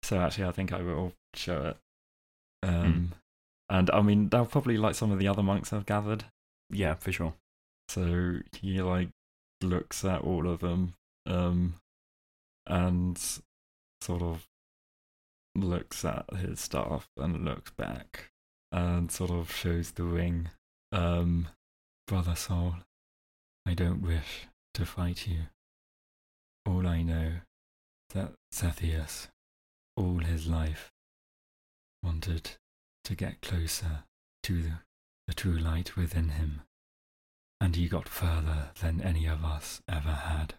So actually, I think I will show it. Hmm. Um, and I mean, they'll probably like some of the other monks I've gathered. Yeah, for sure. So he like looks at all of them, um, and sort of looks at his staff and looks back and sort of shows the ring. Um, Brother Soul, I don't wish to fight you. All I know that Sethius, all his life, wanted to get closer to the true light within him, and he got further than any of us ever had.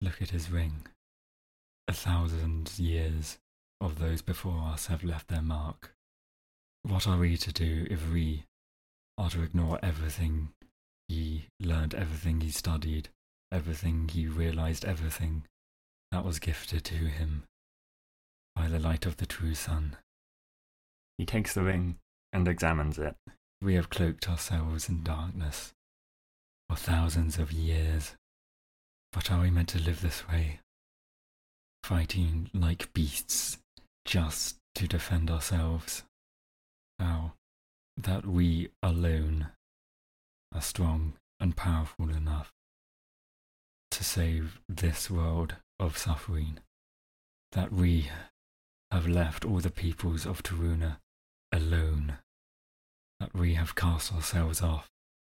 Look at his ring. A thousand years of those before us have left their mark. What are we to do if we are to ignore everything he learned, everything he studied, everything he realized, everything that was gifted to him by the light of the true sun? He takes the ring and examines it. We have cloaked ourselves in darkness for thousands of years. But are we meant to live this way? Fighting like beasts just to defend ourselves? How that we alone are strong and powerful enough to save this world of suffering? That we have left all the peoples of Taruna alone? That we have cast ourselves off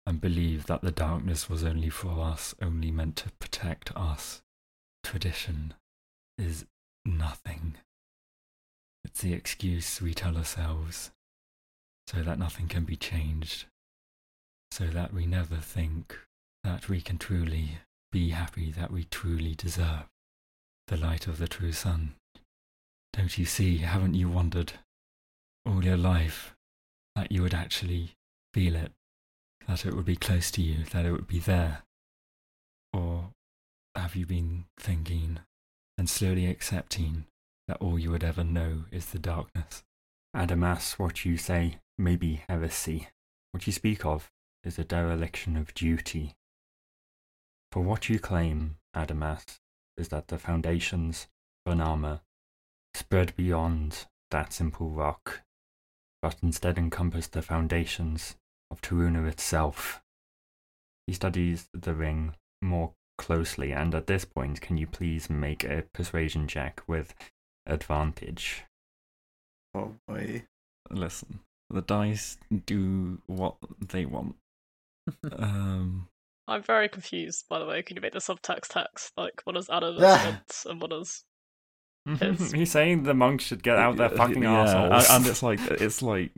and believe that the darkness was only for us, only meant to protect us. Tradition is nothing. It's the excuse we tell ourselves so that nothing can be changed, so that we never think that we can truly be happy, that we truly deserve the light of the true sun. Don't you see, haven't you wondered all your life that you would actually feel it, that it would be close to you, that it would be there? Or have you been thinking and slowly accepting that all you would ever know is the darkness? Adamas, what you say may be heresy. What you speak of is a dereliction of duty. For what you claim, Adamas, is that the foundations of an armor spread beyond that simple rock, but instead encompass the foundations of Taruna itself. He studies the ring more closely, and at this point, can you please make a persuasion check with advantage? Oh boy. Listen, the dice do what they want. um, I'm very confused, by the way. Can you make the subtext text? Like, what is does Adam and, and what He's saying the monks should get out their fucking yeah, assholes. and, and it's like it's like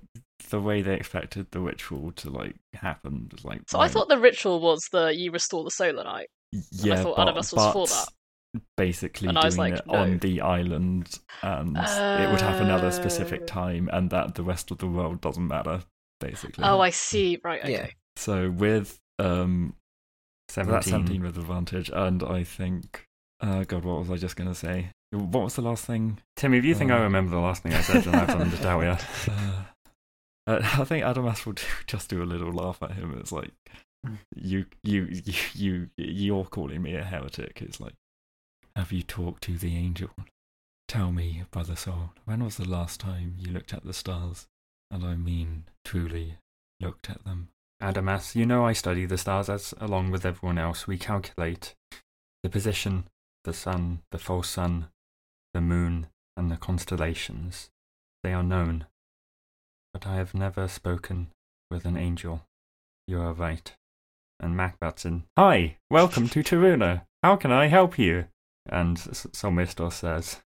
the way they expected the ritual to like happen. was Like, So I thought the ritual was the you restore the solar night. Yeah, thought but, Adamas was for that. Basically, And I was doing like, it no. on the island, and it would happen at a specific Oh. time, and that the rest of the world doesn't matter. Basically, Oh, I see. Right, okay. Yeah. So with um, so 17. that's seventeen with advantage, and I think, uh, God, what was I just gonna say? What was the last thing? timmy if you think I Uh, remember the last thing I said, then I have something to tell you. Uh, uh, I think Adamas will do, just do a little laugh at him. It's like you, you, you, you, you're calling me a heretic. It's like, have you talked to the angel? Tell me, brother soul, when was the last time you looked at the stars? And I mean, truly looked at them. Adamas, you know I study the stars as, along with everyone else, we calculate the position, the sun, the full sun, the moon, and the constellations. They are known. But I have never spoken with an angel. You are right. And Mac butts Hi, welcome to Taruna. How can I help you? And Solmistor says,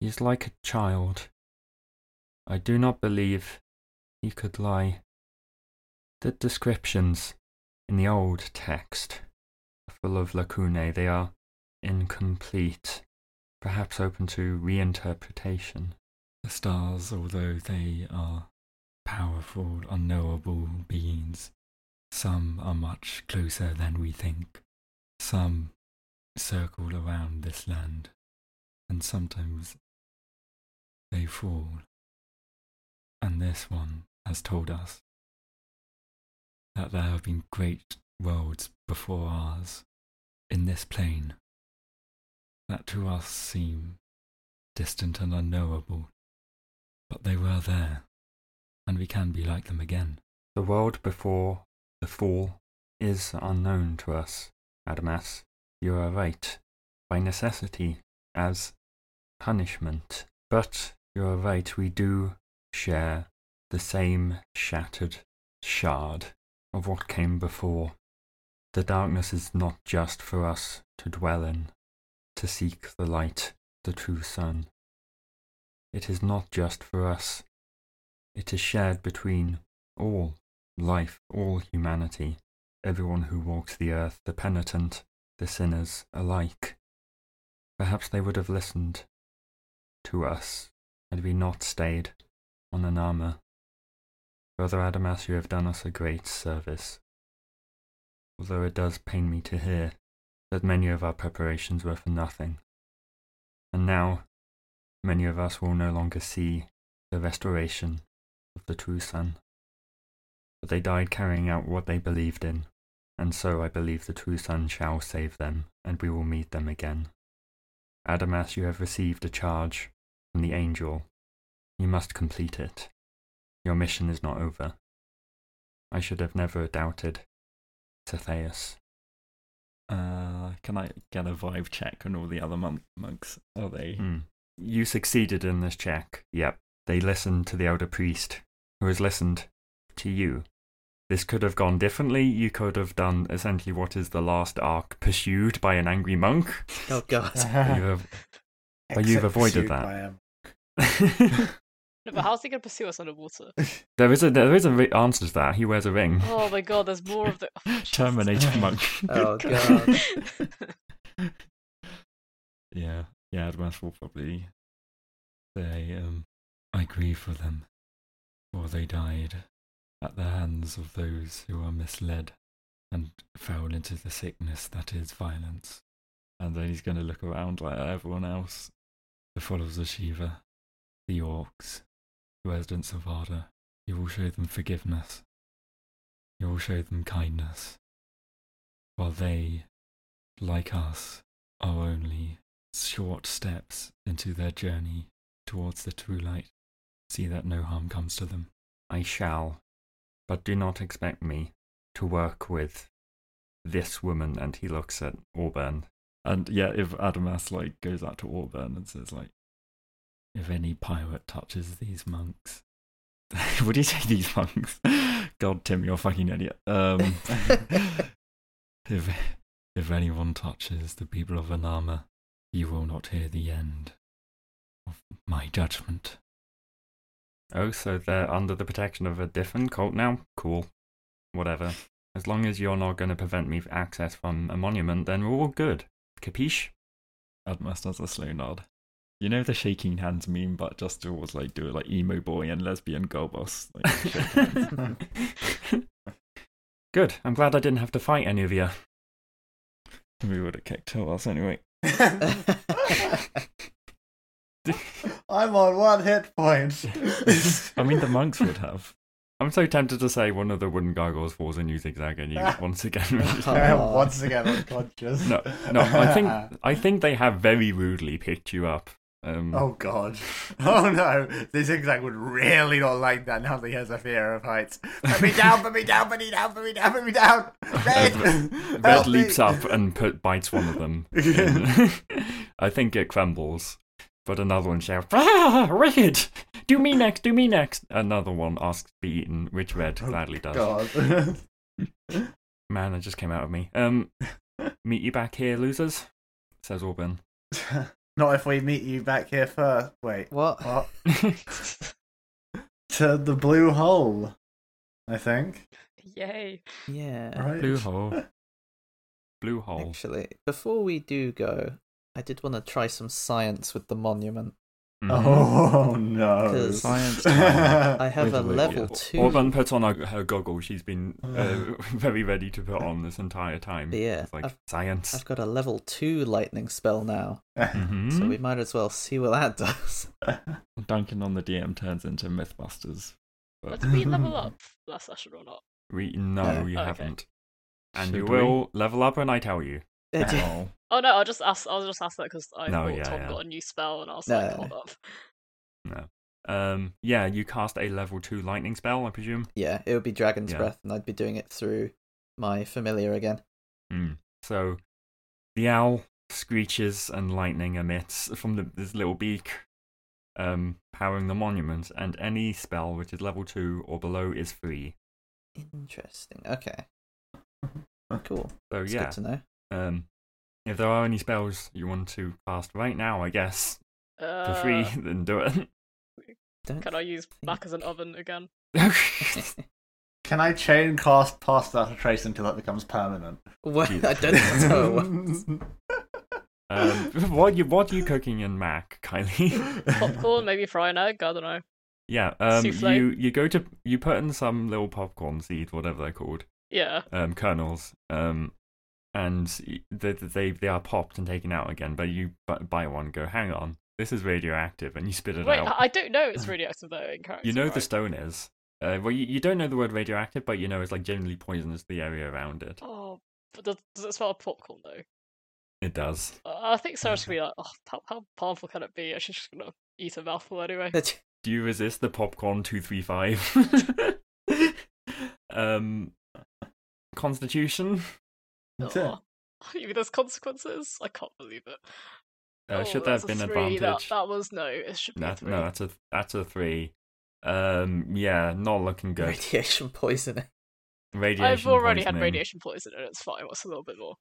He's like a child. I do not believe he could lie. The descriptions in the old text are full of lacunae. They are incomplete, perhaps open to reinterpretation. The stars, although they are powerful, unknowable beings, some are much closer than we think. Some circle around this land, and sometimes they fall. And this one has told us that there have been great worlds before ours in this plane that to us seem distant and unknowable, but they were there, and we can be like them again. The world before the fall is unknown to us, Adamas. You are right. By necessity, as punishment. But you are right, we do share the same shattered shard of what came before. The darkness is not just for us to dwell in, to seek the light, the true sun. It is not just for us. It is shared between all life, all humanity, everyone who walks the earth, the penitent, the sinners alike. Perhaps they would have listened to us had we not stayed on Anama. Brother Adamas, you have done us a great service. Although it does pain me to hear that many of our preparations were for nothing. And now, many of us will no longer see the restoration of the true sun. But they died carrying out what they believed in, and so I believe the true sun shall save them, and we will meet them again. Adamas, you have received a charge from the angel. You must complete it. Your mission is not over. I should have never doubted Sethius. Uh, can I get a vibe check on all the other mon- monks? Are they? Hmm. You succeeded in this check. Yep. They listened to the elder priest, who has listened to you. This could have gone differently. You could have done essentially what is the last arc pursued by an angry monk. Oh god. You have, But you've avoided that. by. No, but how's he gonna pursue us underwater? there is a there is a ri- answer to that. He wears a ring. Oh my god, there's more of the oh, Jesus. Terminator monk. Oh god. yeah, yeah. Adamas will probably say, um, "I grieve for them, for they died at the hands of those who are misled and fell into the sickness that is violence." And then he's going to look around like everyone else, the followers of Shiva, the orcs, the residents of Arda. He will show them forgiveness. He will show them kindness, while they, like us, are only short steps into their journey towards the true light. See that no harm comes to them. I shall, but do not expect me to work with this woman. And he looks at Auburn. And yeah, if Adamas like goes out to Auburn and says like, if any pirate touches these monks, what do you say these monks? God, Tim, you're a fucking idiot. Um, if if anyone touches the people of Anama, you will not hear the end of my judgment. Oh, so they're under the protection of a different cult now? Cool. Whatever. As long as you're not going to prevent me access from a monument, then we're all good. Capiche? Adamas does a slow nod. You know the shaking hands meme, but just always like do it like emo boy and lesbian girl boss. Like. Good. I'm glad I didn't have to fight any of you. we would have kicked her ass anyway. I'm on one hit point. I mean, the monks would have. I'm so tempted to say one of the wooden gargoyles falls and you zigzag and you once again. Oh. Once again unconscious. no, no. I think I think they have very rudely picked you up. Um, Oh god. Oh no. This zigzag would really not like that now that he has a fear of heights. Put me down, put me down, put me down, put me down, put me down. Red! Red Help me. leaps up and put, bites one of them. I think it crumbles, but another one shouts, "Ah, Red! Do me next! Do me next!" Another one asks to be eaten, which Red gladly does. God. Man, it just came out of me. Um, meet you back here, losers. Says Auburn. Not if we meet you back here first. Wait. what? What? to the blue hole. I think. Yay. Yeah. Right. Blue hole. Blue hole. Actually, before we do go, I did want to try some science with the monument. Oh no. 'Cause Science. I have a Olivia. level two. Auburn put on her, her goggles. She's been uh, very ready to put on this entire time. But yeah, It's like I've, science. I've got a level two lightning spell now, Mhm. so we might as well see what that does. Dunking on the DM turns into Mythbusters. But But did we level up last session or not? We, no, No. you Okay. haven't. And Should you we? will level up when I tell you. Oh, Oh no, I'll just asked. I was just asked that because I No, thought yeah, Tom yeah. got a new spell, and I was No. like, hold up. No. Um. Yeah, you cast a level two lightning spell, I presume. yeah, it would be Dragon's Yeah. Breath, and I'd be doing it through my familiar again. Hmm. So, the owl screeches and lightning emits from the, this little beak, um, powering the monument, and any spell which is level two or below is free. Interesting. Okay. Cool. So It's yeah. good to know. Um, if there are any spells you want to cast right now, I guess for Uh, free, then do it. Don't Can I use back as an oven again? Can I chain cast past that trace until that becomes permanent? Well, I don't think that's how it works. Um, what you what are you cooking in Mac, Kylie? Popcorn, maybe fry an egg. I don't know. yeah, um, Souffle. you you go to you put in some little popcorn seeds, whatever they're called, Yeah. um, kernels, um, and they, they they are popped and taken out again. But you buy one, go, hang on, this is radioactive, and you spit it out. Wait, out. I don't know it's radioactive though in character. you know the stone is. Uh, well, you, you don't know the word radioactive, but you know it's like generally poisonous the area around it. Oh, but does, does it smell of popcorn though? It does. Uh, I think Sarah's gonna be like, oh, how, how powerful can it be? She's just gonna eat a mouthful anyway. Do you resist the popcorn two three five? um, Constitution. Oh. You mean there's consequences? I can't believe it. Uh, Oh, should there have been three. Advantage? that was no. It should be a That, three. no, that's a that's a three. Um, yeah, not looking good. Radiation poisoning. Radiation. I've already had radiation poisoning. and it's fine. What's a little bit more?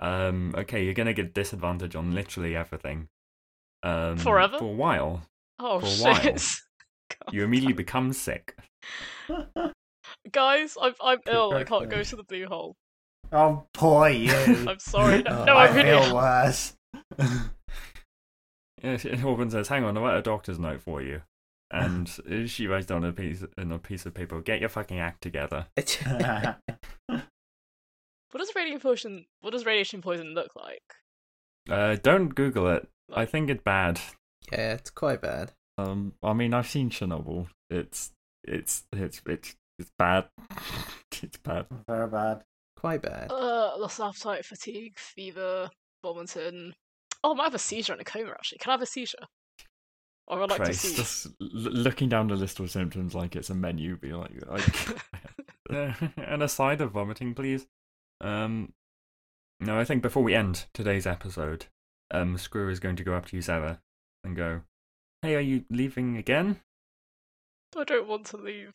Um, okay, you're gonna get disadvantage on literally everything. Um, Forever? for a while. Oh For a while. shit! God. You immediately become sick. Guys, I'm I'm ill. I can't go to the blue hole. Oh, poor you. I'm sorry. No, Oh, no I I really. feel worse. Yeah, she- Auburn says, "Hang on, I'll write a doctor's note for you." And she writes down a piece on a piece of paper. Get your fucking act together. What does radiation poison? What does radiation poison look like? Uh, don't Google it. I think it's bad. yeah, it's quite bad. Um, I mean, I've seen Chernobyl. It's it's it's it's it's bad. it's bad. Very bad. Quite bad. Uh, lost appetite, fatigue, fever, vomiting. Oh, I might have a seizure and a coma. Actually, can I have a seizure? Or I'd like to Christ. see. Just l- looking down the list of symptoms like it's a menu, be like, like Uh, and a side of vomiting, please. Um, no, I think before we end today's episode, um, Screw is going to go up to you, Sarah, and go, "Hey, are you leaving again?" I don't want to leave.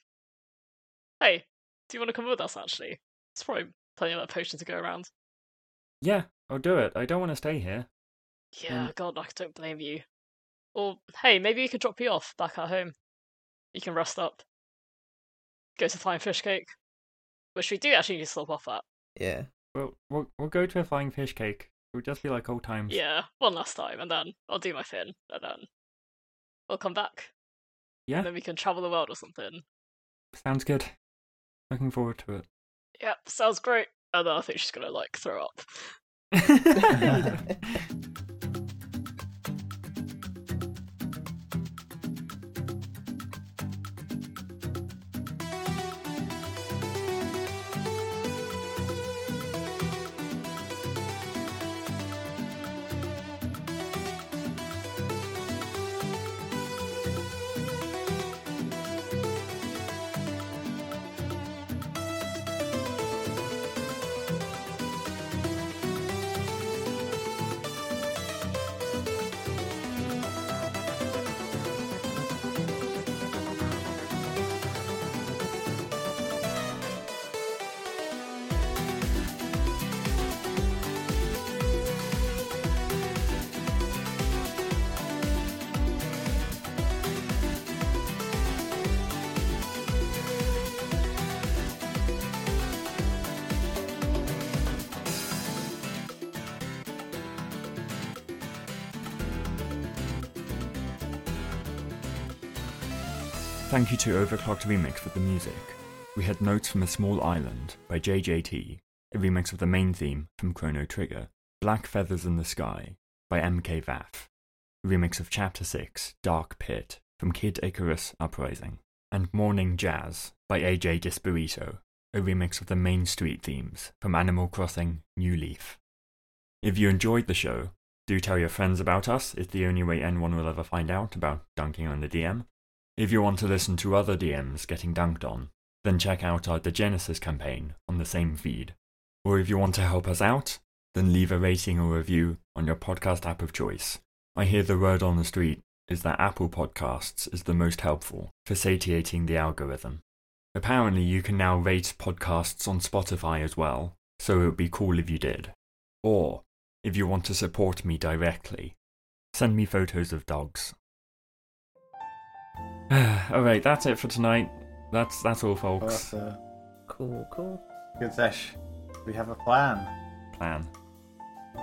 Hey, do you want to come with us? Actually, it's probably plenty of that potion to go around. Yeah, I'll do it. I don't want to stay here. Yeah, um, God, I don't blame you. Or hey, maybe we could drop you off back at home. You can rest up. Go to Flying Fish Cake, which we do actually need to stop off at. Yeah. We'll we'll, we'll go to a flying fish cake. It'll just be like old times. Yeah, one last time, and then I'll do my thing, and then we'll come back. Yeah, And then we can travel the world or something. sounds good. Looking forward to it. Yep, sounds great. And then I think she's gonna like throw up. Thank you to Overclocked Remix for the music. We had Notes from a Small Island by JJT, a remix of the main theme from Chrono Trigger, Black Feathers in the Sky by MK Vaff, a remix of Chapter 6, Dark Pit from Kid Icarus Uprising, and Morning Jazz by AJ DiSpirito, a remix of the Main Street themes from Animal Crossing New Leaf. If you enjoyed the show, do tell your friends about us, it's the only way anyone will ever find out about dunking on the DM. If you want to listen to other DMs getting dunked on, then check out our The Genesis campaign on the same feed. Or if you want to help us out, then leave a rating or review on your podcast app of choice. I hear the word on the street is that Apple Podcasts is the most helpful for satiating the algorithm. Apparently, you can now rate podcasts on Spotify as well, so it would be cool if you did. Or, if you want to support me directly, send me photos of dogs. all right, that's it for tonight. That's that's all, folks. But, uh, Cool, cool. Good sesh. We have a plan. Plan.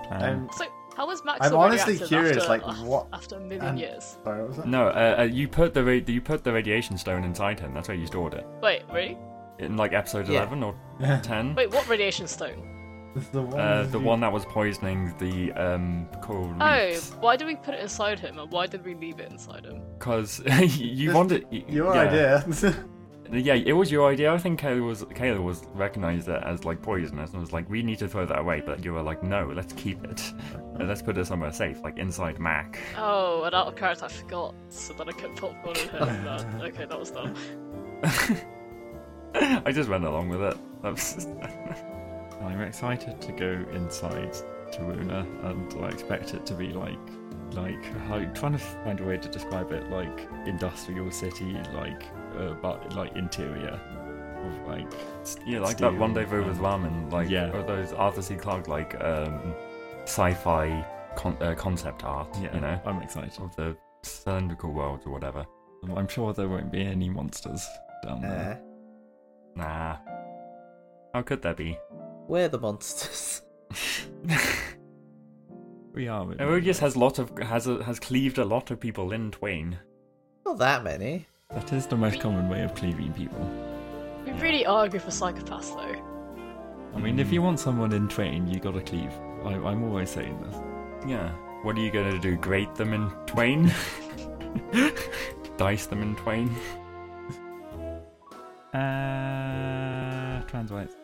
Plan. Um, So, how was Max I'm honestly curious, after, like, af- what- after a million and- years? sorry, what was that? no, uh, uh, you put the ra- you put the radiation stone inside him. That's where you stored it. Wait, really? In like episode Yeah. eleven or ten. Wait, what radiation stone? It's the one. Uh, the you- one that was poisoning the um, coral Oh, why did we put it inside him, and why did we leave it inside him? Because you wanted Your yeah. idea. Yeah, it was your idea. I think Kayla was Kayla was recognized it as like poisonous and was like, we need to throw that away. But you were like, no, let's keep it. And let's put it somewhere safe, like inside Mac. Oh, and out of character, I forgot, so then I kept popcorn in him. That- okay, that was dumb. I just went along with it. That's I'm excited to go inside Taruna, and I expect it to be like, like how trying to find a way to describe it, like industrial city, like, uh, but like interior of like, yeah, like steel that Rendezvous with and- Ramen, like Yeah. or those Arthur C. Clarke like um, sci-fi con- uh, concept art. Yeah, you know, I'm excited. of the cylindrical world or whatever. I'm sure there won't be any monsters down there. Nah, how could there be? We're the monsters. We are. in- Erodius has lot of has a, has cleaved a lot of people in twain. Not that many. That is the most common way of cleaving people. We really are a group of psychopaths, though. I mean, if you want someone in twain, you gotta cleave. I, I'm always saying this. Yeah. What are you gonna do? Grate them in twain? Dice them in twain? Uh, trans whites.